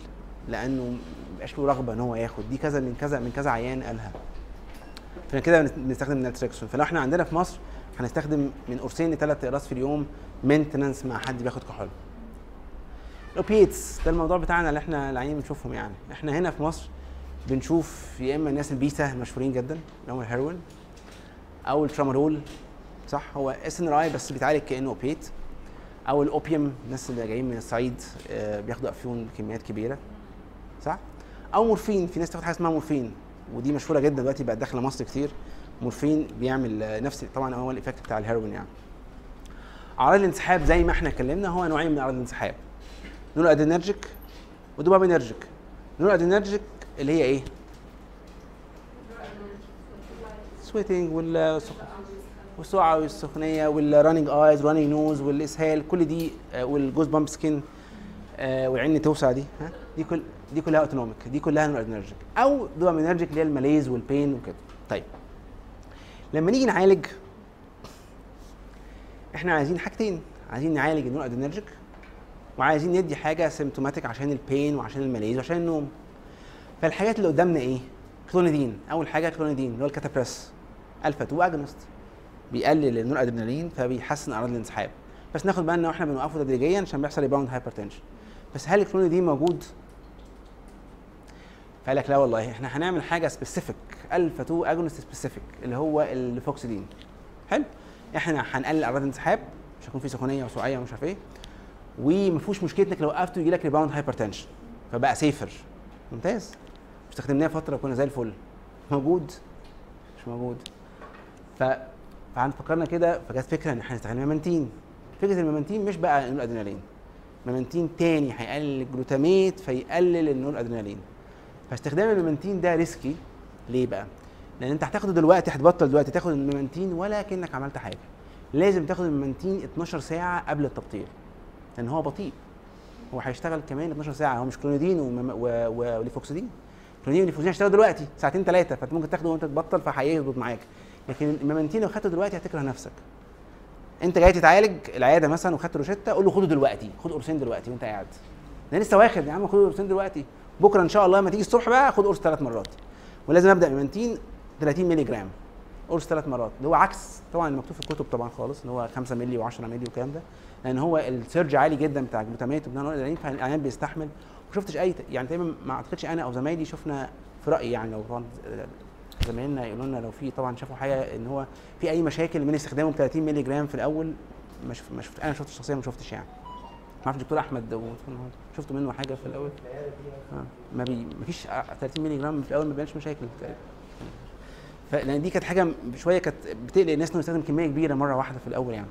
لأنه بيبقاش له رغبة إن هو ياخد. دي كذا من كذا من كذا عيان قالها. عشان كده بنست- بنستخدم نالتريكسون فلو إحنا عندنا في مصر هنستخدم من قرصين لثلاث إقراص في اليوم maintenance مع حد بياخد كحول. ال opiates ده الموضوع بتاعنا اللي إحنا العيانين بنشوفهم يعني. إحنا هنا في مصر بنشوف يا إما الناس البيتا المشهورين جدا اللي هم الهيروين أو الترامادول صح؟ هو SNRI بس بيتعالج كأنه opiate أو الاوبيوم الناس اللي جايين من الصعيد آه، بياخدوا أفيون بكميات كبيرة. أو مورفين في ناس تاخد حاجة اسمها مورفين ودي مشهورة جدا دلوقتي بقت داخلة مصر كتير. مورفين بيعمل نفس طبعا هو ال effect بتاع الهيروين يعني. أعراض الانسحاب زي ما إحنا اتكلمنا هو نوعين من أعراض الانسحاب. noradrenergic و dopaminergic. noradrenergic اللي هي إيه؟ sweating وال والسقعة والسخونية وال running eyes running nose والإسهال كل دي وال goosebump skin والعين توسع دي ها؟ دي كل دي كلها autonomic دي كلها noradrenergic أو dopaminergic اللي هي ال malaise وال pain وكده. طيب لما نيجي نعالج إحنا عايزين حاجتين. عايزين نعالج ال noradrenergic وعايزين ندي حاجة symptomatic عشان ال pain وعشان ال malaise وعشان النوم. فالحاجات اللي قدامنا إيه؟ كلونيدين أول حاجة كلونيدين اللي هو ال Catapres alpha 2 agonist بيقلل النور ادرينالين فبيحسن أعراض الانسحاب. بس ناخد بالنا وإحنا بنوقفه تدريجيا عشان بيحصل rebound hypertension بس هل الكلونيدين موجود؟ فقال لك لا والله إحنا هنعمل حاجة specific alpha 2 agonist specific اللي هو ال lofexidine. حلو. إحنا هنقلل أعراض الانسحاب مش هيكون في سخونية وسقعة ومش عارف إيه وما فيهوش إنك لو وقفته يجي لك rebound hypertension فبقى safer ممتاز. استخدمناه فترة وكنا زي الفل. موجود؟ مش موجود. ف فإحنا فكرنا كده فجت فكرة إن إحنا نستخدم memantine فكرة ال memantine مش بقى ال noradrenaline. memantine تاني هيقلل ال glutamate فيقلل النور أدرينالين. فاستخدام ال memantine ده risky. ليه بقى؟ لأن أنت هتاخده دلوقتي هتبطل دلوقتي تاخد ال memantine ولا كانك عملت حاجة. لازم تاخد ال memantine 12 ساعة قبل التبطيل لأن هو بطيء. هو هيشتغل كمان 12 ساعة. هو مش clonidine و lofexidine. clonidine و lofexidine هيشتغلوا دلوقتي ساعتين ثلاثة فأنت ممكن تاخده وأنت تبطل فهيظبط معاك. لكن ال memantine لو خدته دلوقتي هتكره نفسك. أنت جاي تتعالج العيادة مثلا وخدت روشتة قول له خده دلوقتي خد قرصين دلوقتي وأنت قاعد. ده لسه واخد يا عم خد قرصين دلوقتي. بكرة إن شاء الله لما تيجي الصبح بقى خد قرص ثلاث مرات. ولازم أبدأ memantine 30 مللي جرام. قرص ثلاث مرات. اللي هو عكس طبعا المكتوب في الكتب طبعا خالص اللي هو 5 مللي و10 مللي والكلام ده. لأن هو ال surge عالي جدا بتاع ال glutamate وبتاع الأدرينالين فالعيان بيستحمل. ما شفتش أي يعني تقريبا ما أعتقدش أنا أو زمايلي شفنا في رأيي يعني لو طبعا زمايلنا يقولوا لنا لو في طبعا شافوا حاجة إن هو في أي مشاكل من استخدامه ب 30 مللي جرام في الأول ما شفت أنا شفت شخصيا ما شفتش يعني. ما أعرفش دكتور أحمد و- شفتوا منه حاجة في الأول. آه. ما بيـ فيش 30 مللي جرام في الأول ما بيبانش مشاكل تقريبا. فلأن دي كانت حاجة شوية كانت بتقلق الناس إنه يستخدم كمية كبيرة مرة واحدة في الأول يعني.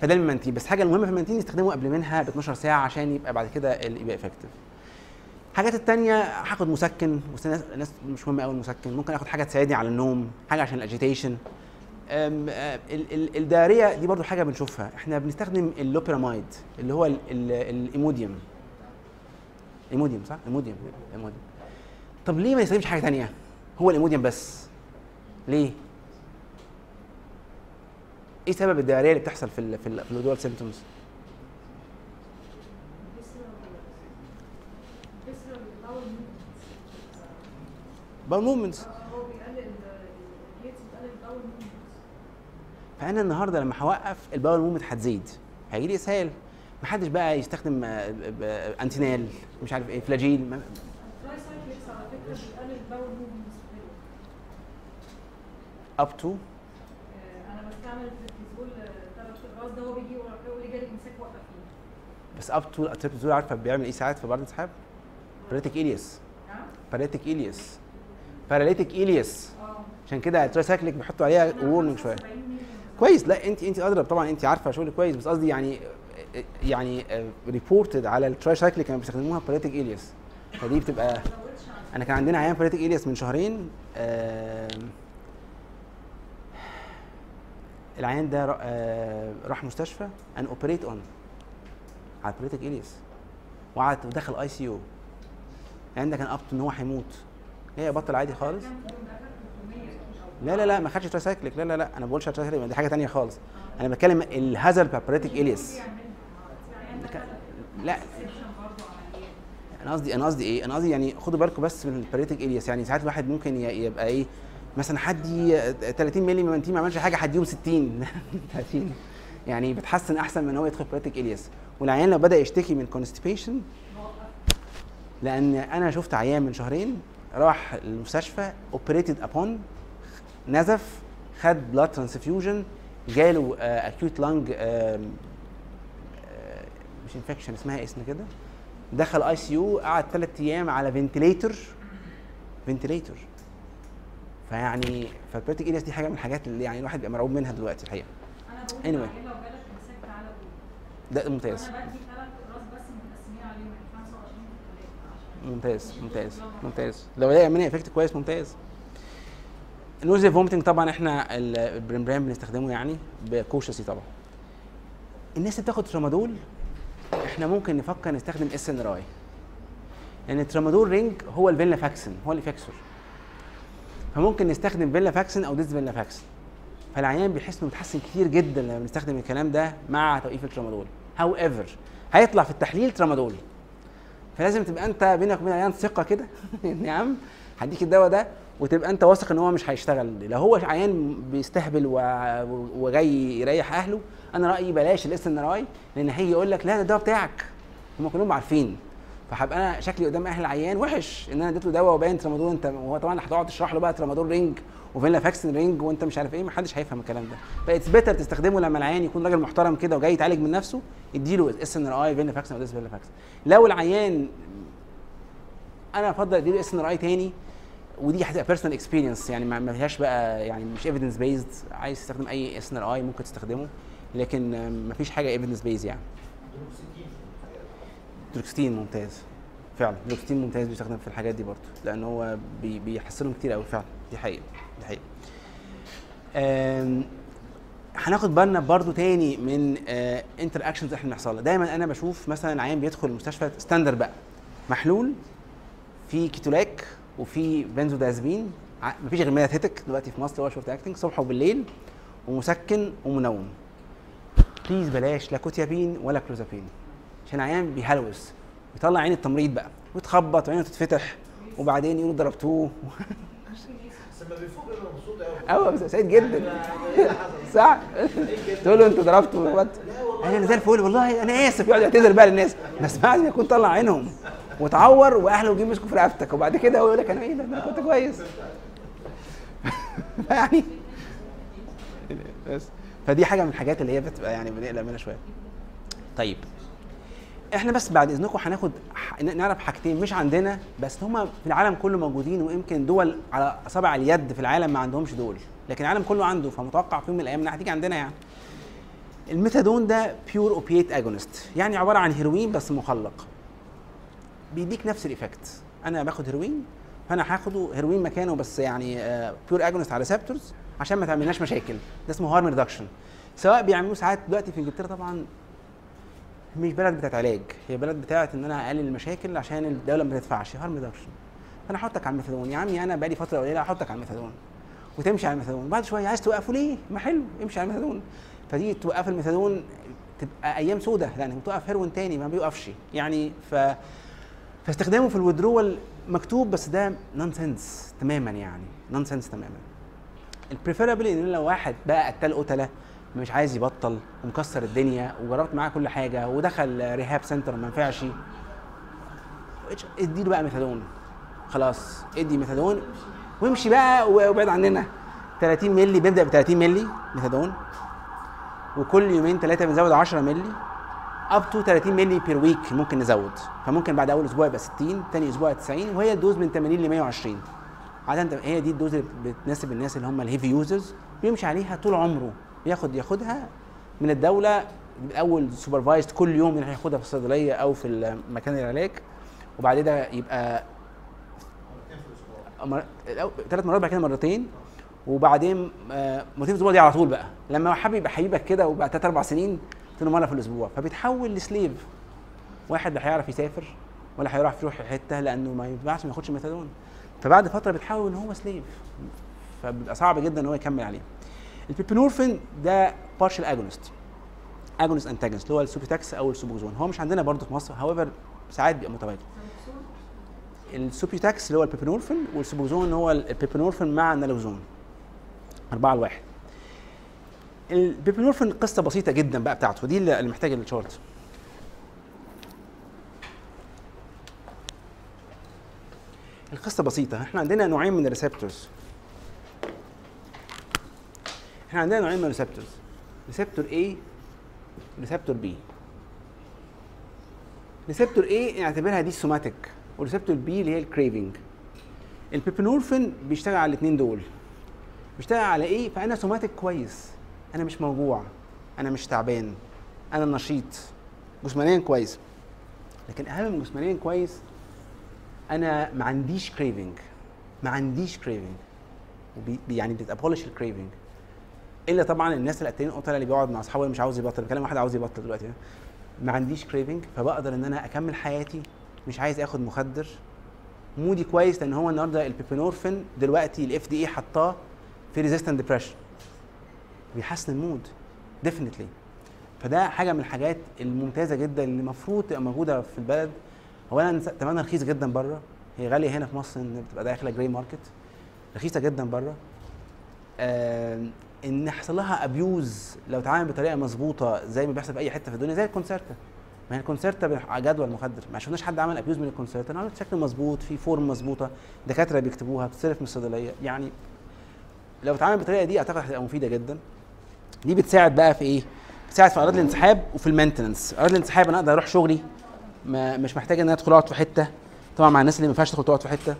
فده ال memantine بس حاجة المهمة في ال memantine يستخدمه قبل منها ب 12 ساعة عشان يبقى بعد كده يبقى effective الحاجات التانية هاخد مسكن. بس الناس مش مهم قوي المسكن. ممكن آخد حاجة تساعدني على النوم حاجة عشان ال agitation ال diarrhea دي برضو حاجة بنشوفها. إحنا بنستخدم اللوبيراميد اللي هو ال- ال- ال Imodium. Imodium صح؟ Imodium Imodium. طب ليه ما نستخدمش حاجة تانية؟ هو ال Imodium بس. ليه؟ إيه سبب ال diarrhea اللي بتحصل في ال في ال في ال withdrawal symptoms. باول موفمنتس هو بيقلل الجيتس بتقلل الباول movements. فأنا النهارده لما هوقف الباول موفمنت هتزيد. هيجي لي إسهال. محدش بقى يستخدم آه، ب- ب- أنتينال مش عارف إيه فلاجيل. التراي. اب تو آه، أنا بستعمل ده هو بيجي ورا جالي امساك وقف فيه بس اب تو التريبتازول عارفة بيعمل إيه ساعات في بعض الأسحاب؟ paralytic ileus نعم paralytic ileus paralytic ileus آه. عشان كده ال tricyclic بيحطوا عليها warning شوية. 75 مللي. كويس. لا انت انت اضرب طبعا انت عارفة شغل كويس بس قصدي يعني يعني reported على ال tricyclic كانوا بيستخدموها paralytic ileus فدي بتبقى أنا كان عندنا عيان paralytic ileus من شهرين آم، العيان ده آه، راح مستشفى ان operate on على باراليتيك الياس وقعد دخل اي سي يو العيان ده كان اب إن هو هيموت. هي بطل عادي خالص كام يوم ده اخر 300 أو لا لا لا ما خدش ترايسايكليك لا لا لا أنا ما بقولش ترايسايكليك دي حاجة تانية خالص. أنا بتكلم الهازل بتاع باراليتيك الياس لا. أنا قصدي أنا قصدي إيه؟ أنا قصدي يعني خدوا بالكم بس من الباريتيك الياس يعني ساعات الواحد ممكن يبقى إيه؟ مثلا حد ي- 30 مللي من ما عملش حاجة هديهم 60 30 يعني بتحسن أحسن من إن هو يدخل paralytic ileus والعيان لو بدأ يشتكي من constipation لأن أنا شفت عيان من شهرين راح المستشفى operated upon نزف خد blood transfusion جاله acute lung مش infection اسمها اسم كده. دخل ICU قعد ثلاث أيام على ventilator ventilator فيعني فال paralytic ileus دي حاجة من الحاجات اللي يعني الواحد بيبقى مرعوب منها دلوقتي الحقيقة. أنا Anyway. ده ممتاز. يعني 25 في الثلاثه ممتاز ممتاز ممتاز. لو ده يعمل effect كويس ممتاز. ال nausea vomiting طبعا إحنا ال- Primperan بنستخدمه يعني ب caution طبعا. الناس اللي بتاخد tramadol إحنا ممكن نفكر نستخدم SNRI لأن ال tramadol ring هو ال venlafaxine هو ال Effexor فممكن نستخدم venlafaxine أو desvenlafaxine فالعيان بيحس إنه متحسن كتير جدا لما بنستخدم الكلام ده مع توقيف ال tramadol. however هيطلع في التحليل tramadol. فلازم تبقى أنت بينك وبين العيان ثقة كده. ان يا عم هديك الدواء ده. وتبقى انت واثق ان هو مش هيشتغل. لو هو عيان بيستهبل وجاي يريح أهله أنا رأيي بلاش ال SNRI لأن هيجي يقول لك لا ده الدواء بتاعك. هم كلهم عارفين. فهبقى أنا شكلي قدام أهل العيان وحش إن أنا اديت له دواء وباين tramadol. أنت وهو طبعا هتقعد تشرح له بقى tramadol ring و venlafaxine ring وأنت مش عارف إيه محدش هيفهم الكلام ده. ف it's better تستخدمه لما العيان يكون راجل محترم كده وجاي يتعالج من نفسه اديله SNRI venlafaxine أو faxine لو العيان أنا أفضل أديله SNRI تاني ودي هتبقى personal experience يعني ما فيهاش بقى يعني مش evidence based عايز تستخدم أي SNRI ممكن تستخدمه لكن ما فيش حاجة evidence based يعني. duloxetine ممتاز. فعلا duloxetine ممتاز بيستخدم في الحاجات دي برضه لأن هو بي بيحسنهم كتير قوي فعلا. دي حقيقة دي حقيقة. هناخد بالنا برضو تاني من interactions إحنا بنحصلها. دايما أنا بشوف مثلا عيان بيدخل المستشفى standard بقى محلول في ketorolac وفي بنزودازبين مفيش غير Midathetic دلوقتي في مصر هو short acting صبح وبالليل ومسكن ومنوم. بليز بلاش لا كوتيابين ولا كلوزابين عشان العيان بيهلوس. بيطلع عين التمريض بقى. ويتخبط وعينه تتفتح. وبعدين يقولوا ضربتوه. لما بيفوق بيبقى مبسوط قوي قوي سعيد جدا. <laughs> صح؟ تقول له انت ضربته وخبطت أنا زي الفل والله أنا آسف. يقعد يعتذر بقى للناس. بس بعد ما يكون طلع عينهم. وتعور وأهله يجوا يمسكوا في رقبتك وبعد كده هو يقول لك أنا إيه ده؟ أنا كنت كويس. <laughs> يعني بس. فدي حاجة من الحاجات اللي هي بتبقى يعني بنقلق منها شوية. طيب إحنا بس بعد إذنكم هناخد نعرف حاجتين. مش عندنا بس هما في العالم كله موجودين ويمكن دول على اصابع اليد في العالم ما عندهمش دول. لكن العالم كله عنده فمتوقع في يوم من الأيام إنها هتيجي عندنا يعني. الميثادون ده pure opiate agonist يعني عبارة عن هيروين بس مخلق. بيديك نفس ال effect أنا باخد هيروين فأنا هاخده هيروين مكانه بس يعني pure agonist على receptors عشان ما تعملناش مشاكل. ده اسمه harm reduction سواء بيعملوه ساعات دلوقتي في إنجلترا طبعا مش بلد بتاعت علاج هي بلد بتاعت إن أنا أقلل المشاكل عشان الدولة ما تدفعش. harm reduction فأنا أحطك على الميثادون. يا عمي أنا بقالي فترة قليلة أحطك على الميثادون. وتمشي على الميثادون. بعد شوية عايز توقفه ليه؟ ما حلو امشي على الميثادون. فدي توقف الميثادون تبقى أيام سودة لأن بتوقف هيروين تاني ما بيوقفش. يعني ف فاستخدامه في ال withdrawal مكتوب بس ده nonsense تماما يعني. nonsense تماما. ال preferable إن لو واحد بقى قتال قتلة مش عايز يبطل ومكسر الدنيا وجربت معاه كل حاجة ودخل rehab center وما ينفعش اديله بقى ميثادون خلاص ادي ميثادون وامشي بقى وابعد عننا. 30 مللي بيبدأ ب 30 مللي ميثادون وكل يومين ثلاثة بنزود 10 مللي up to 30 مللي per week ممكن نزود. فممكن بعد أول أسبوع يبقى 60 ثاني أسبوع 90 وهي ال dose من 80 ل 120 عادة هي دي ال dose اللي بتناسب الناس اللي هم ال heavy users بيمشي عليها طول عمره. بياخد ياخدها من الدولة أول supervised كل يوم يروح ياخدها في الصيدلية أو في مكان العلاج وبعد كده يبقى ثلاث مرات بعد كده مرتين. وبعدين آه مرتين في الأسبوع دي على طول بقى. لما حابب يبقى حبيبك كده وبعد ثلاث أربع سنين تاني مرة في الأسبوع. فبيتحول ل slave. واحد لا هيعرف يسافر ولا هيروح يروح حتة لأنه ما ينفعش ما ياخدش ميثادون فبعد فترة بيتحول إن هو slave. فبيبقى صعب جدا إن هو يكمل عليه. ال buprenorphine ده partial agonist agonist antagonist اللي هو ال Subutex أو ال Suboxone. هو مش عندنا برضه في مصر however ساعات بيبقى متواجد. ال Subutex اللي هو ال buprenorphine وال Suboxone هو ال buprenorphine مع ال naloxone. أربعة لواحد. ال buprenorphine قصة بسيطة جدا بقى بتاعته. دي اللي محتاجة الشورت القصة بسيطة. إحنا عندنا نوعين من ال receptors. إحنا عندنا نوعين من ال receptors. receptor A receptor B. receptor A نعتبرها دي ال somatic و receptor B اللي هي ال craving ال buprenorphine بيشتغل على الاثنين دول. بيشتغل على إيه فأنا somatic كويس. أنا مش موجوع أنا مش تعبان أنا نشيط. جسمانيا كويس. لكن أهم من جسمانيا كويس أنا ما عنديش craving ما عنديش craving يعني بت abolish ال craving إلا طبعا الناس القتالين القتلة اللي بيقعد مع اصحابه مش عاوز يبطل بكلم واحد عاوز يبطل دلوقتي. ما عنديش craving فبقدر إن أنا أكمل حياتي مش عايز آخد مخدر. mood ي كويس لأن هو النهارده ال buprenorphine دلوقتي ال FDA حطاه في resistant depression بيحسن ال mood. definitely فده حاجة من الحاجات الممتازة جدا اللي المفروض تبقى موجودة في البلد. اولا ثمنها رخيص جدا بره هي غالية هنا في مصر إن بتبقى داخلة gray market رخيصة جدا بره آه إن يحصل لها abuse لو اتعامل بطريقة مظبوطة زي ما بيحصل في أي حتة في الدنيا زي ال Concerta ما هي ال Concerta جدول مخدر ما شفناش حد عمل abuse من ال Concerta عملت بشكل مظبوط في form مظبوطة. دكاترة بيكتبوها بتصرف من الصيدليه يعني لو اتعامل بالطريقة دي أعتقد هتبقى مفيدة جدا. دي بتساعد بقى في إيه؟ بتساعد في إعراض الانسحاب وفي ال maintenance. إعراض الانسحاب أنا أقدر أروح شغلي ما مش محتاج إن أنا أدخل أقعد في حتة. طبعا مع الناس اللي ما ينفعش تدخل تقعد في حتة.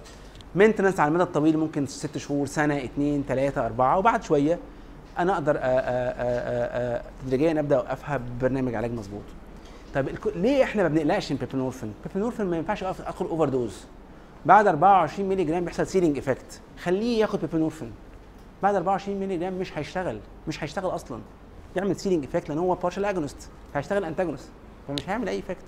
maintenance على المدى الطويل ممكن ست شهور سنة اثنين ثلاثة أربعة وبعد شوية أنا أقدر تدريجيا أبدأ أوقفها ببرنامج علاج مظبوط. طيب ليه إحنا ما بنقلقش من buprenorphine؟ buprenorphine ما ينفعش ادخل overdose بعد 24 مللي جرام بيحصل ceiling effect خليه ياخد buprenorphine بعد 24 مللي جرام مش هيشتغل مش هيشتغل أصلا. يعمل ceiling effect لأن هو partial agonist هيشتغل antagonist فمش هيعمل أي effect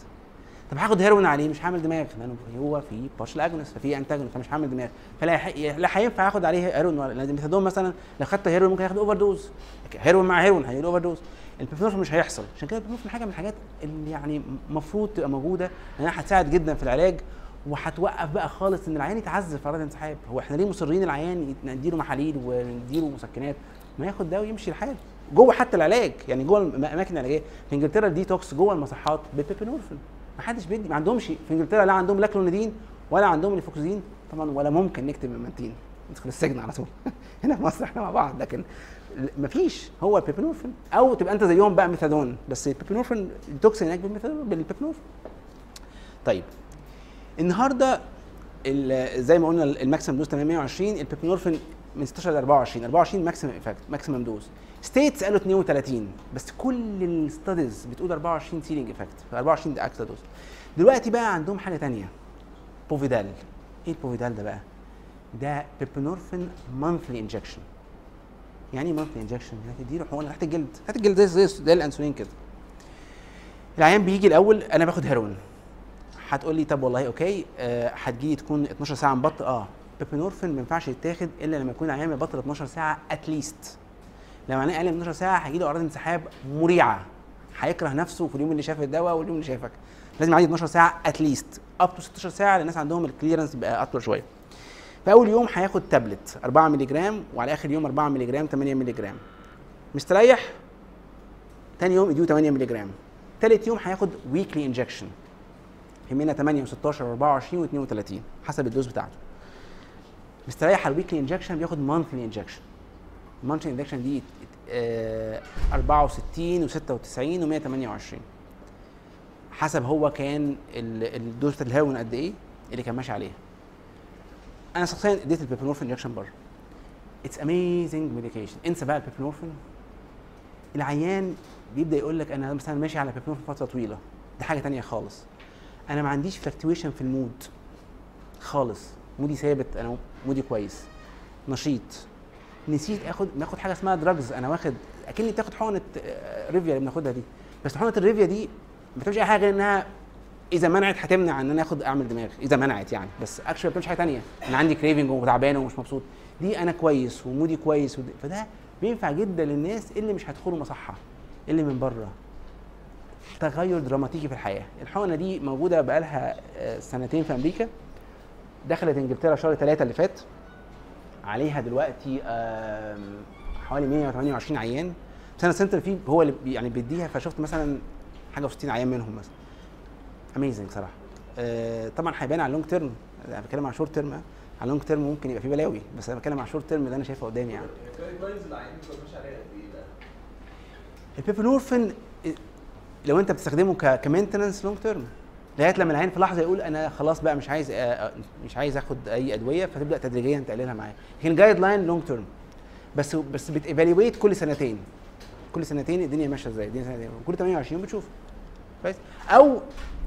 طب هاخد هيروين عليه مش هعمل دماغ. لأنه هو في partial agonist ففي antagonist فمش هعمل دماغ. فلا لا هينفع اخد عليه هيروين ولا لأن الميثادون مثلا لو خدت هيروين ممكن ياخد overdose هيروين مع هيروين هيجي overdose ال buprenorphine مش هيحصل. عشان كده ال buprenorphine حاجة من الحاجات اللي يعني المفروض تبقى موجودة لانها هتساعد جدا في العلاج. وهتوقف بقى خالص إن العيان يتعذب في اعراض الانسحاب. هو إحنا ليه مصرين العيان نديله محاليل ونديله مسكنات؟ ما ياخد ده ويمشي الحال جوه حتى العلاج يعني جوه الاماكن العلاجية. في إنجلترا الديتوكس جوه المصحات بال buprenorphine ما حدش بيدي ما عندهمش. في إنجلترا لا عندهم لا كلونيدين ولا عندهم lofexidine طبعا ولا ممكن نكتب memantine ندخل السجن على طول. <laughs> هنا في مصر إحنا مع بعض لكن مفيش هو ال buprenorphine أو تبقى أنت زيهم بقى ميثادون. بس ال buprenorphine ال detox هناك بال methadone بال buprenorphine. طيب. النهارده زي ما قلنا ال maximum dose 820 ال buprenorphine من 16 ل 24 24 maximum effect maximum dose. States قالوا 32 بس كل ال studies بتقول 24 ceiling effect 24 ده أكتر dose. دلوقتي بقى عندهم حاجة ثانية Buvidal إيه ال Buvidal ده بقى؟ ده buprenorphine monthly injection يعني إيه monthly injection هتدي له حقنه تحت الجلد تحت الجلد زي زي زي الأنسولين كده. العيان بيجي الأول أنا باخد هيروين هتقول لي طب والله okay آه، هتجي تكون 12 ساعة مبطل آه. buprenorphine ما ينفعش يتاخد إلا لما يكون العيان مبطل 12 ساعة at least لو معناه أقل من 12 ساعة هيجي له أعراض انسحاب مريعة. هيكره نفسه في اليوم اللي شاف الدواء واليوم اللي شافك. لازم يعدي 12 ساعة at least up to 16 ساعة للناس عندهم ال clearance يبقى أطول شوية. في أول يوم هياخد تابلت 4 مللي جرام وعلى آخر يوم 4 مللي جرام 8 مللي جرام مستريح؟ تاني يوم اديله 8 مللي جرام تالت يوم هياخد weekly injection يهمنا 8 و16 و24 و32 حسب ال dose بتاعته. مستريح على ال weekly injection بياخد monthly injection ال monthly injection دي آه، 64 و96 و128 حسب هو كان ال- ال dose بتاعت الهيروين قد إيه اللي كان ماشي عليها. أنا شخصيا اديت ال buprenorphine injection بره. it's amazing medication انسى بقى ال buprenorphine العيان بيبدأ يقول لك أنا مثلا ماشي على buprenorphine فترة طويلة. دي حاجة تانية خالص. أنا ما عنديش fluctuation في ال mood. خالص. mood ي ثابت أنا mood ي كويس. نشيط. نسيت اخد ناخد حاجة اسمها drugs أنا واخد أكني بتاخد حقنة آه، Revia اللي بناخدها دي. بس حقنة ال Revia دي ما بتعملش أي حاجة غير إنها إذا منعت هتمنع إن أنا اخد أعمل دماغ. إذا منعت يعني. بس actually ما بتعملش حاجة تانية. أنا عندي craving وتعبان ومش مبسوط. دي أنا كويس و mood ي كويس ود... فده بينفع جدا للناس اللي مش هيدخلوا مصحة. اللي من بره. تغير دراماتيكي في الحياة. الحقنة دي موجودة بقالها آه، سنتين في أمريكا. دخلت إنجلترا شهر ثلاثة اللي فات. عليها دلوقتي حوالي 128 عيان. سنة center فيه هو اللي يعني بيديها فشفت مثلا حاجة و60 عيان منهم مثلا. amazing صراحة. آه، طبعا هيبان على ال long term أنا بتكلم على short term على ال long term ممكن يبقى فيه بلاوي بس أنا بتكلم على short term اللي أنا شايفه قدامي يعني. ال guide لو انت بتستخدمه ك ك maintenance long term لغاية لما العيان في لحظة يقول أنا خلاص بقى مش عايز آه، آه، مش عايز آخد أي أدوية فتبدأ تدريجيا تقللها معاه. لكن ال guideline long term بس بس بت evaluate كل سنتين. كل سنتين الدنيا ماشية إزاي؟ الدنيا سنتين. كل 28 بتشوف. كويس؟ أو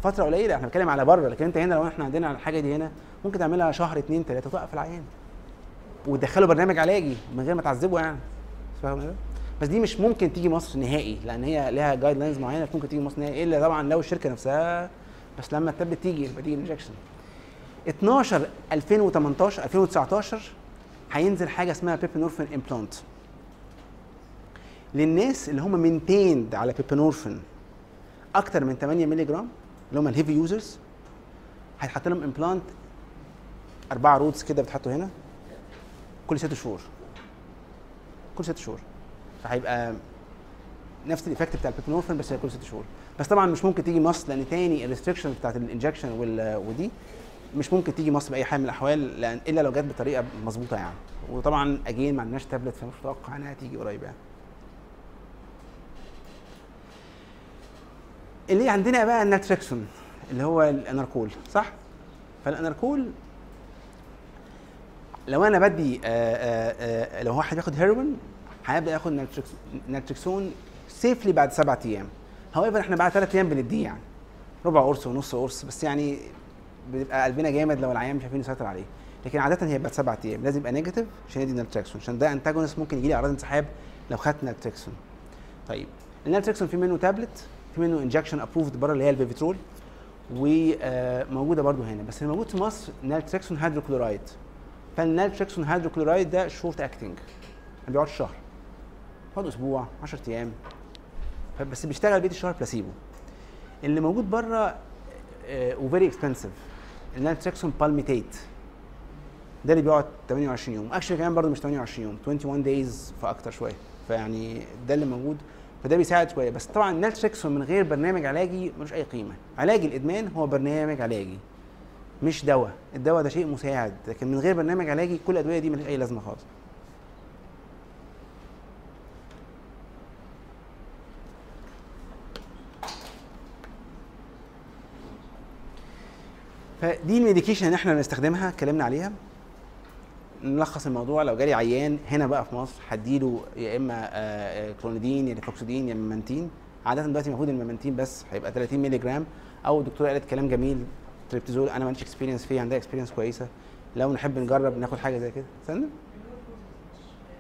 فترة قليلة إحنا بنتكلم على بره لكن أنت هنا لو إحنا عندنا الحاجة دي هنا ممكن تعملها شهر اتنين تلاتة وتوقف العيان. وتدخله برنامج علاجي من غير ما تعذبه يعني. فاهم؟ بس دي مش ممكن تيجي مصر نهائي لأن هي لها guidelines معينة مش ممكن تيجي مصر نهائي إلا طبعا لو الشركة نفسها بس لما التابلت تيجي يبقى تيجي injection 12 2018 2019 هينزل حاجة اسمها buprenorphine implant للناس اللي هم maintained على buprenorphine أكتر من 8 مللي جرام اللي هم ال heavy users هيتحط لهم implant أربعة rods كده بتحطوا هنا كل ست شهور. كل ست شهور. فهيبقى نفس ال effect بتاع ال buprenorphine بس كل ست شهور. بس طبعا مش ممكن تيجي مصر لأن تاني ال restriction بتاعت ال injection ودي مش ممكن تيجي مصر بأي حال من الأحوال لأن إلا لو جت بطريقة مظبوطة يعني. وطبعا again ما عندناش تابلت فمش متوقع إنها تيجي قريب يعني. اللي عندنا بقى الناتريكسون اللي هو ال Anarcol صح؟ فال Anarcol لو أنا بدي آه، آه، آه، لو واحد بياخد هيروين هيبدأ ياخد naltrexone safely بعد سبعة أيام. however إحنا بعد ثلاث أيام بنديه يعني. ربع قرص ونص قرص بس يعني بيبقى قلبنا جامد لو العيان مش عارفين نسيطر عليه. لكن عادة هي بعد سبعة أيام. لازم يبقى negative عشان يدي نالتريكسون عشان ده antagonist ممكن يجي لي أعراض انسحاب لو خدت نالتريكسون طيب النالتريكسون في منه تابلت في منه injection approved بره اللي هي ال Vivitrol وموجودة برضو هنا. بس اللي موجود في مصر naltrexone hydrochloride فال naltrexone hydrochloride ده short acting ما بيقعدش شهر. بيقعد أسبوع 10 أيام. بس بيشتغل بقيه الشهر بلاسيبو. اللي موجود بره و very expensive ال naltrexone palmitate. ده اللي بيقعد 28 يوم. actually كمان برضه مش 28 يوم 21 days فاكتر شوية. فيعني ده اللي موجود. فده بيساعد شوية. بس طبعا النالتريكسون من غير برنامج علاجي ملوش أي قيمة. علاج الإدمان هو برنامج علاجي مش دواء. الدواء ده شيء مساعد لكن من غير برنامج علاجي كل الادويه دي ملهاش أي لازمة خالص. فدي ال medication اللي إحنا بنستخدمها اتكلمنا عليها. نلخص الموضوع. لو جالي عيان هنا بقى في مصر هديله يا إما آه، آه، كلونيدين يا lofexidine يا memantine عادة دلوقتي المفروض ال memantine بس هيبقى 30 مللي جرام. أو الدكتوره قالت كلام جميل Tryptizol أنا ما عنديش experience فيه عندها experience كويسة. لو نحب نجرب ناخد حاجة زي كده. استنى.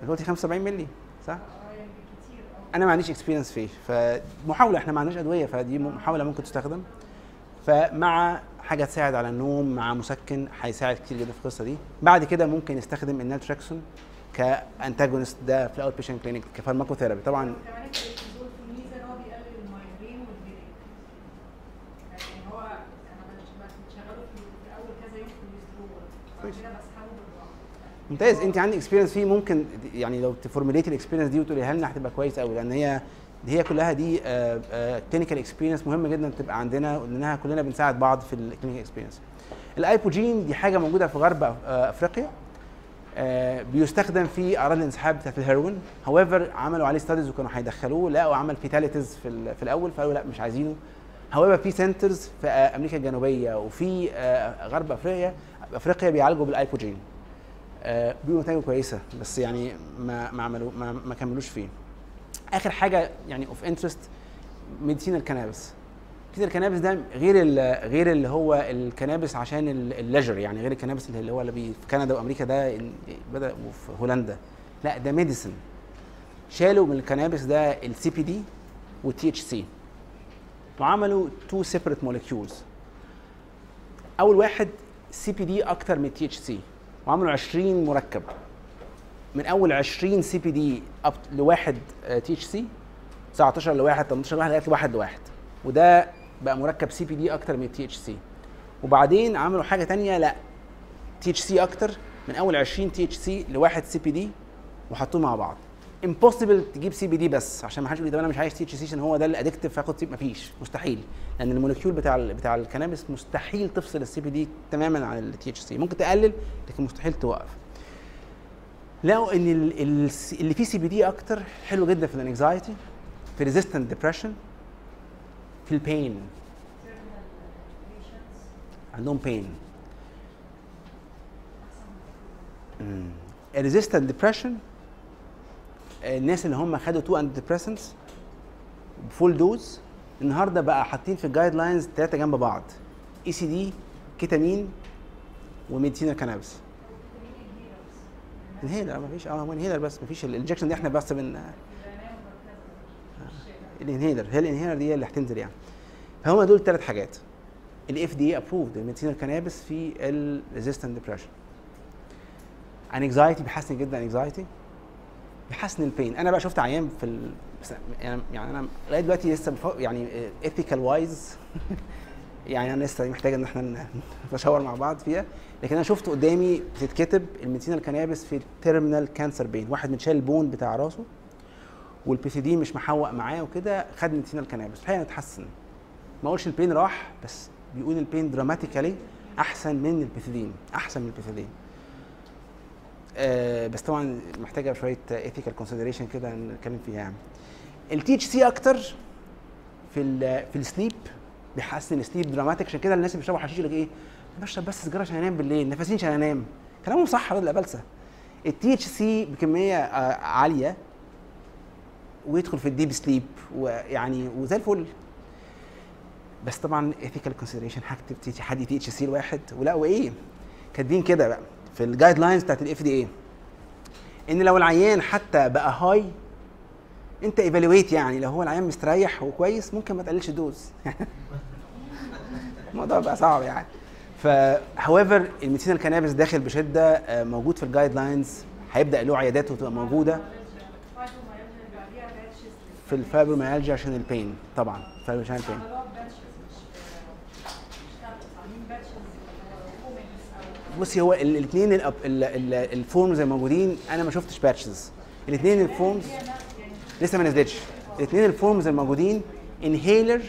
دلوقتي 75 مللي صح؟ أنا ما عنديش experience فيه. فمحاولة إحنا ما عندناش أدوية فدي محاولة ممكن تستخدم. فمع حاجة تساعد على النوم مع مسكن هيساعد كتير جدا في القصة دي. بعد كده ممكن نستخدم ال naltrexone ك antagonist ده في ال outpatient clinic ك pharmacotherapy. طبعا ممتاز. انت عندك experience فيه ممكن يعني لو ت formulate ي ال experience دي وتقوليها لنا هتبقى كويس قوي لأن هي هي كلها دي clinical experience مهمه جدا تبقى عندنا لأنها كلنا بنساعد بعض في ال clinical experience ال ibogaine دي حاجة موجودة في غرب آه، أفريقيا آه، بيستخدم في أعراض الانسحاب بتاعت الهيروين. however عملوا عليه studies وكانوا هيدخلوه لقوا عمل fatalities في, في الأول فقالوا لا مش عايزينه. however في centers في آه، أمريكا الجنوبية وفي غرب أفريقيا أفريقيا بيعالجوا بال ibogaine بيقولوا نتائجه كويسة بس يعني ما ما عملوا ما, ما كملوش فيه. آخر حاجة يعني of interest medicinal cannabis medicinal cannabis ده غير غير اللي هو ال cannabis عشان ال leisure يعني غير ال cannabis اللي هو اللي في كندا وأمريكا ده بدأ وفي هولندا. لا ده medicine شالوا من ال cannabis ده ال CBD وال THC وعملوا two separate molecules أول واحد CBD أكتر من ال THC وعملوا 20 مركب. من أول 20 سي بي دي اب لواحد تي اتش سي 19 لواحد 18 لواحد لغاية واحد لواحد. وده بقى مركب CBD أكتر من ال THC وبعدين عملوا حاجة تانية لأ THC أكتر. من أول 20 تي اتش سي لواحد سي بي دي وحطوه مع بعض. impossible تجيب CBD بس عشان ما حدش يقول أنا مش عايز THC عشان هو ده ال addictive فاخد سي مفيش. مستحيل. لأن ال molecule بتاع ال بتاع ال cannabis مستحيل تفصل ال CBD تماما عن ال THC ممكن تقلل لكن مستحيل توقف. لقوا إن ال- ال- اللي فيه CBD أكتر حلو جدا في ال anxiety في resistant depression في ال pain عندهم بين ال resistant depression الناس اللي هم خدوا two antidepressants full dose النهارده بقى حاطين في ال guidelines ثلاثة جنب بعض ECT ketamine و medicinal cannabis inhaler ما فيش آه هو inhaler بس ما فيش ال injection دي إحنا بس بن ال inhaler هي ال inhaler دي اللي هتنزل يعني. فهم دول ثلاث حاجات. ال FDA approved ال medicinal cannabis في ال resistant depression anxiety بيحسن جدا anxiety بيحسن ال pain أنا بقى شفت عيان في ال... يعني يعني أنا لغاية دلوقتي لسه بف... يعني ethical wise <laughs> يعني أنا لسه محتاج إن إحنا نتشاور مع بعض فيها. لكن أنا شفت قدامي بتتكتب ال medicinal cannabis في ال terminal cancer pain واحد متشال ال bone بتاع راسه والبي سي دي مش محوق معاه وكده خد medicinal cannabis الحقيقة اتحسن. ما أقولش ال pain راح بس بيقول ال pain dramatically أحسن من البيثيدين أحسن من البيثيدين آه بس طبعا محتاجة شوية ethical consideration كده نتكلم فيها يعني. ال THC أكتر في في ال sleep بيحسن ال sleep dramatic عشان كده الناس اللي بيشربوا حشيش يقول لك إيه؟ بشرب بس سيجارة عشان أنام بالليل نفسين عشان أنام. كلامهم صح ولا بلسة؟ ال THC بكمية آه عالية ويدخل في ال deep sleep ويعني وزي الفل. بس طبعا ethical consideration هكتب حد THC لواحد ولقوا إيه كاتبين كده بقى في ال guidelines بتاعت ال FDA إن لو العيان حتى بقى high أنت evaluate يعني. لو هو العيان مستريح وكويس ممكن ما تقللش dose <laughs> الموضوع بقى صعب يعني. ف however ال medicinal cannabis داخل بشدة آه، موجود في ال guidelines هيبدأ له عياداته تبقى موجودة. في الفايبروميالجيا عشان ال pain طبعا عشان ال pain بصي هو الاثنين ال forms الموجودين أنا ما شفتش patches الاثنين ال forms لسه ما نزلتش. الاثنين ال forms الموجودين inhaler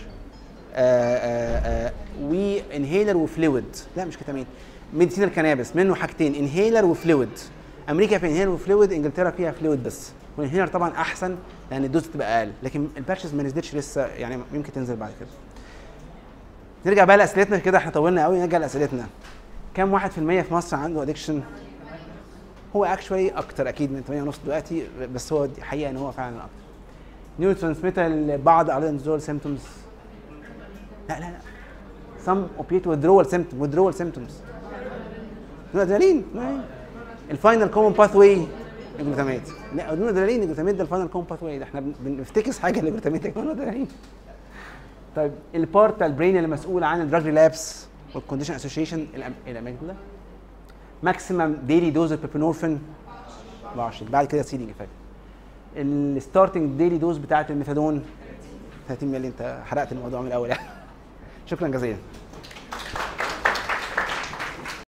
و inhaler و fluid لا مش ketamine. medicinal cannabis منه حاجتين inhaler و fluid أمريكا في inhaler و fluid إنجلترا فيها fluid بس. وال inhaler طبعا أحسن لأن ال dose بتبقى أقل. لكن ال patches ما نزلتش لسه يعني يمكن تنزل بعد كده. نرجع بقى لأسئلتنا كده إحنا طولنا قوي نرجع لأسئلتنا. كم واحد في المية في مصر عنده addiction هو actually أكتر أكيد من 8 ونص دلوقتي بس هو حقيقة إن هو فعلا أكتر. neurotransmitter بعض اعراض النزول symptoms لا لا لا. Some opiate withdrawal symptom withdrawal symptoms. الادرينالين ال final common pathway ال glutamate لا ال noradrenaline ال glutamate ده ال final common pathway ده إحنا بن- بنفتكس حاجة ال glutamate ده النودرالين طيب ال part ال brain اللي مسؤول عن ال drug relapse وال conditioned association الاماكن ده. maximum daily dose ال buprenorphine 24 بعد كده ceiling effect ال starting daily dose بتاعت الميثادون. 30 مللي. انت حرقت الموضوع من الأول يعني. شكرا جزيلا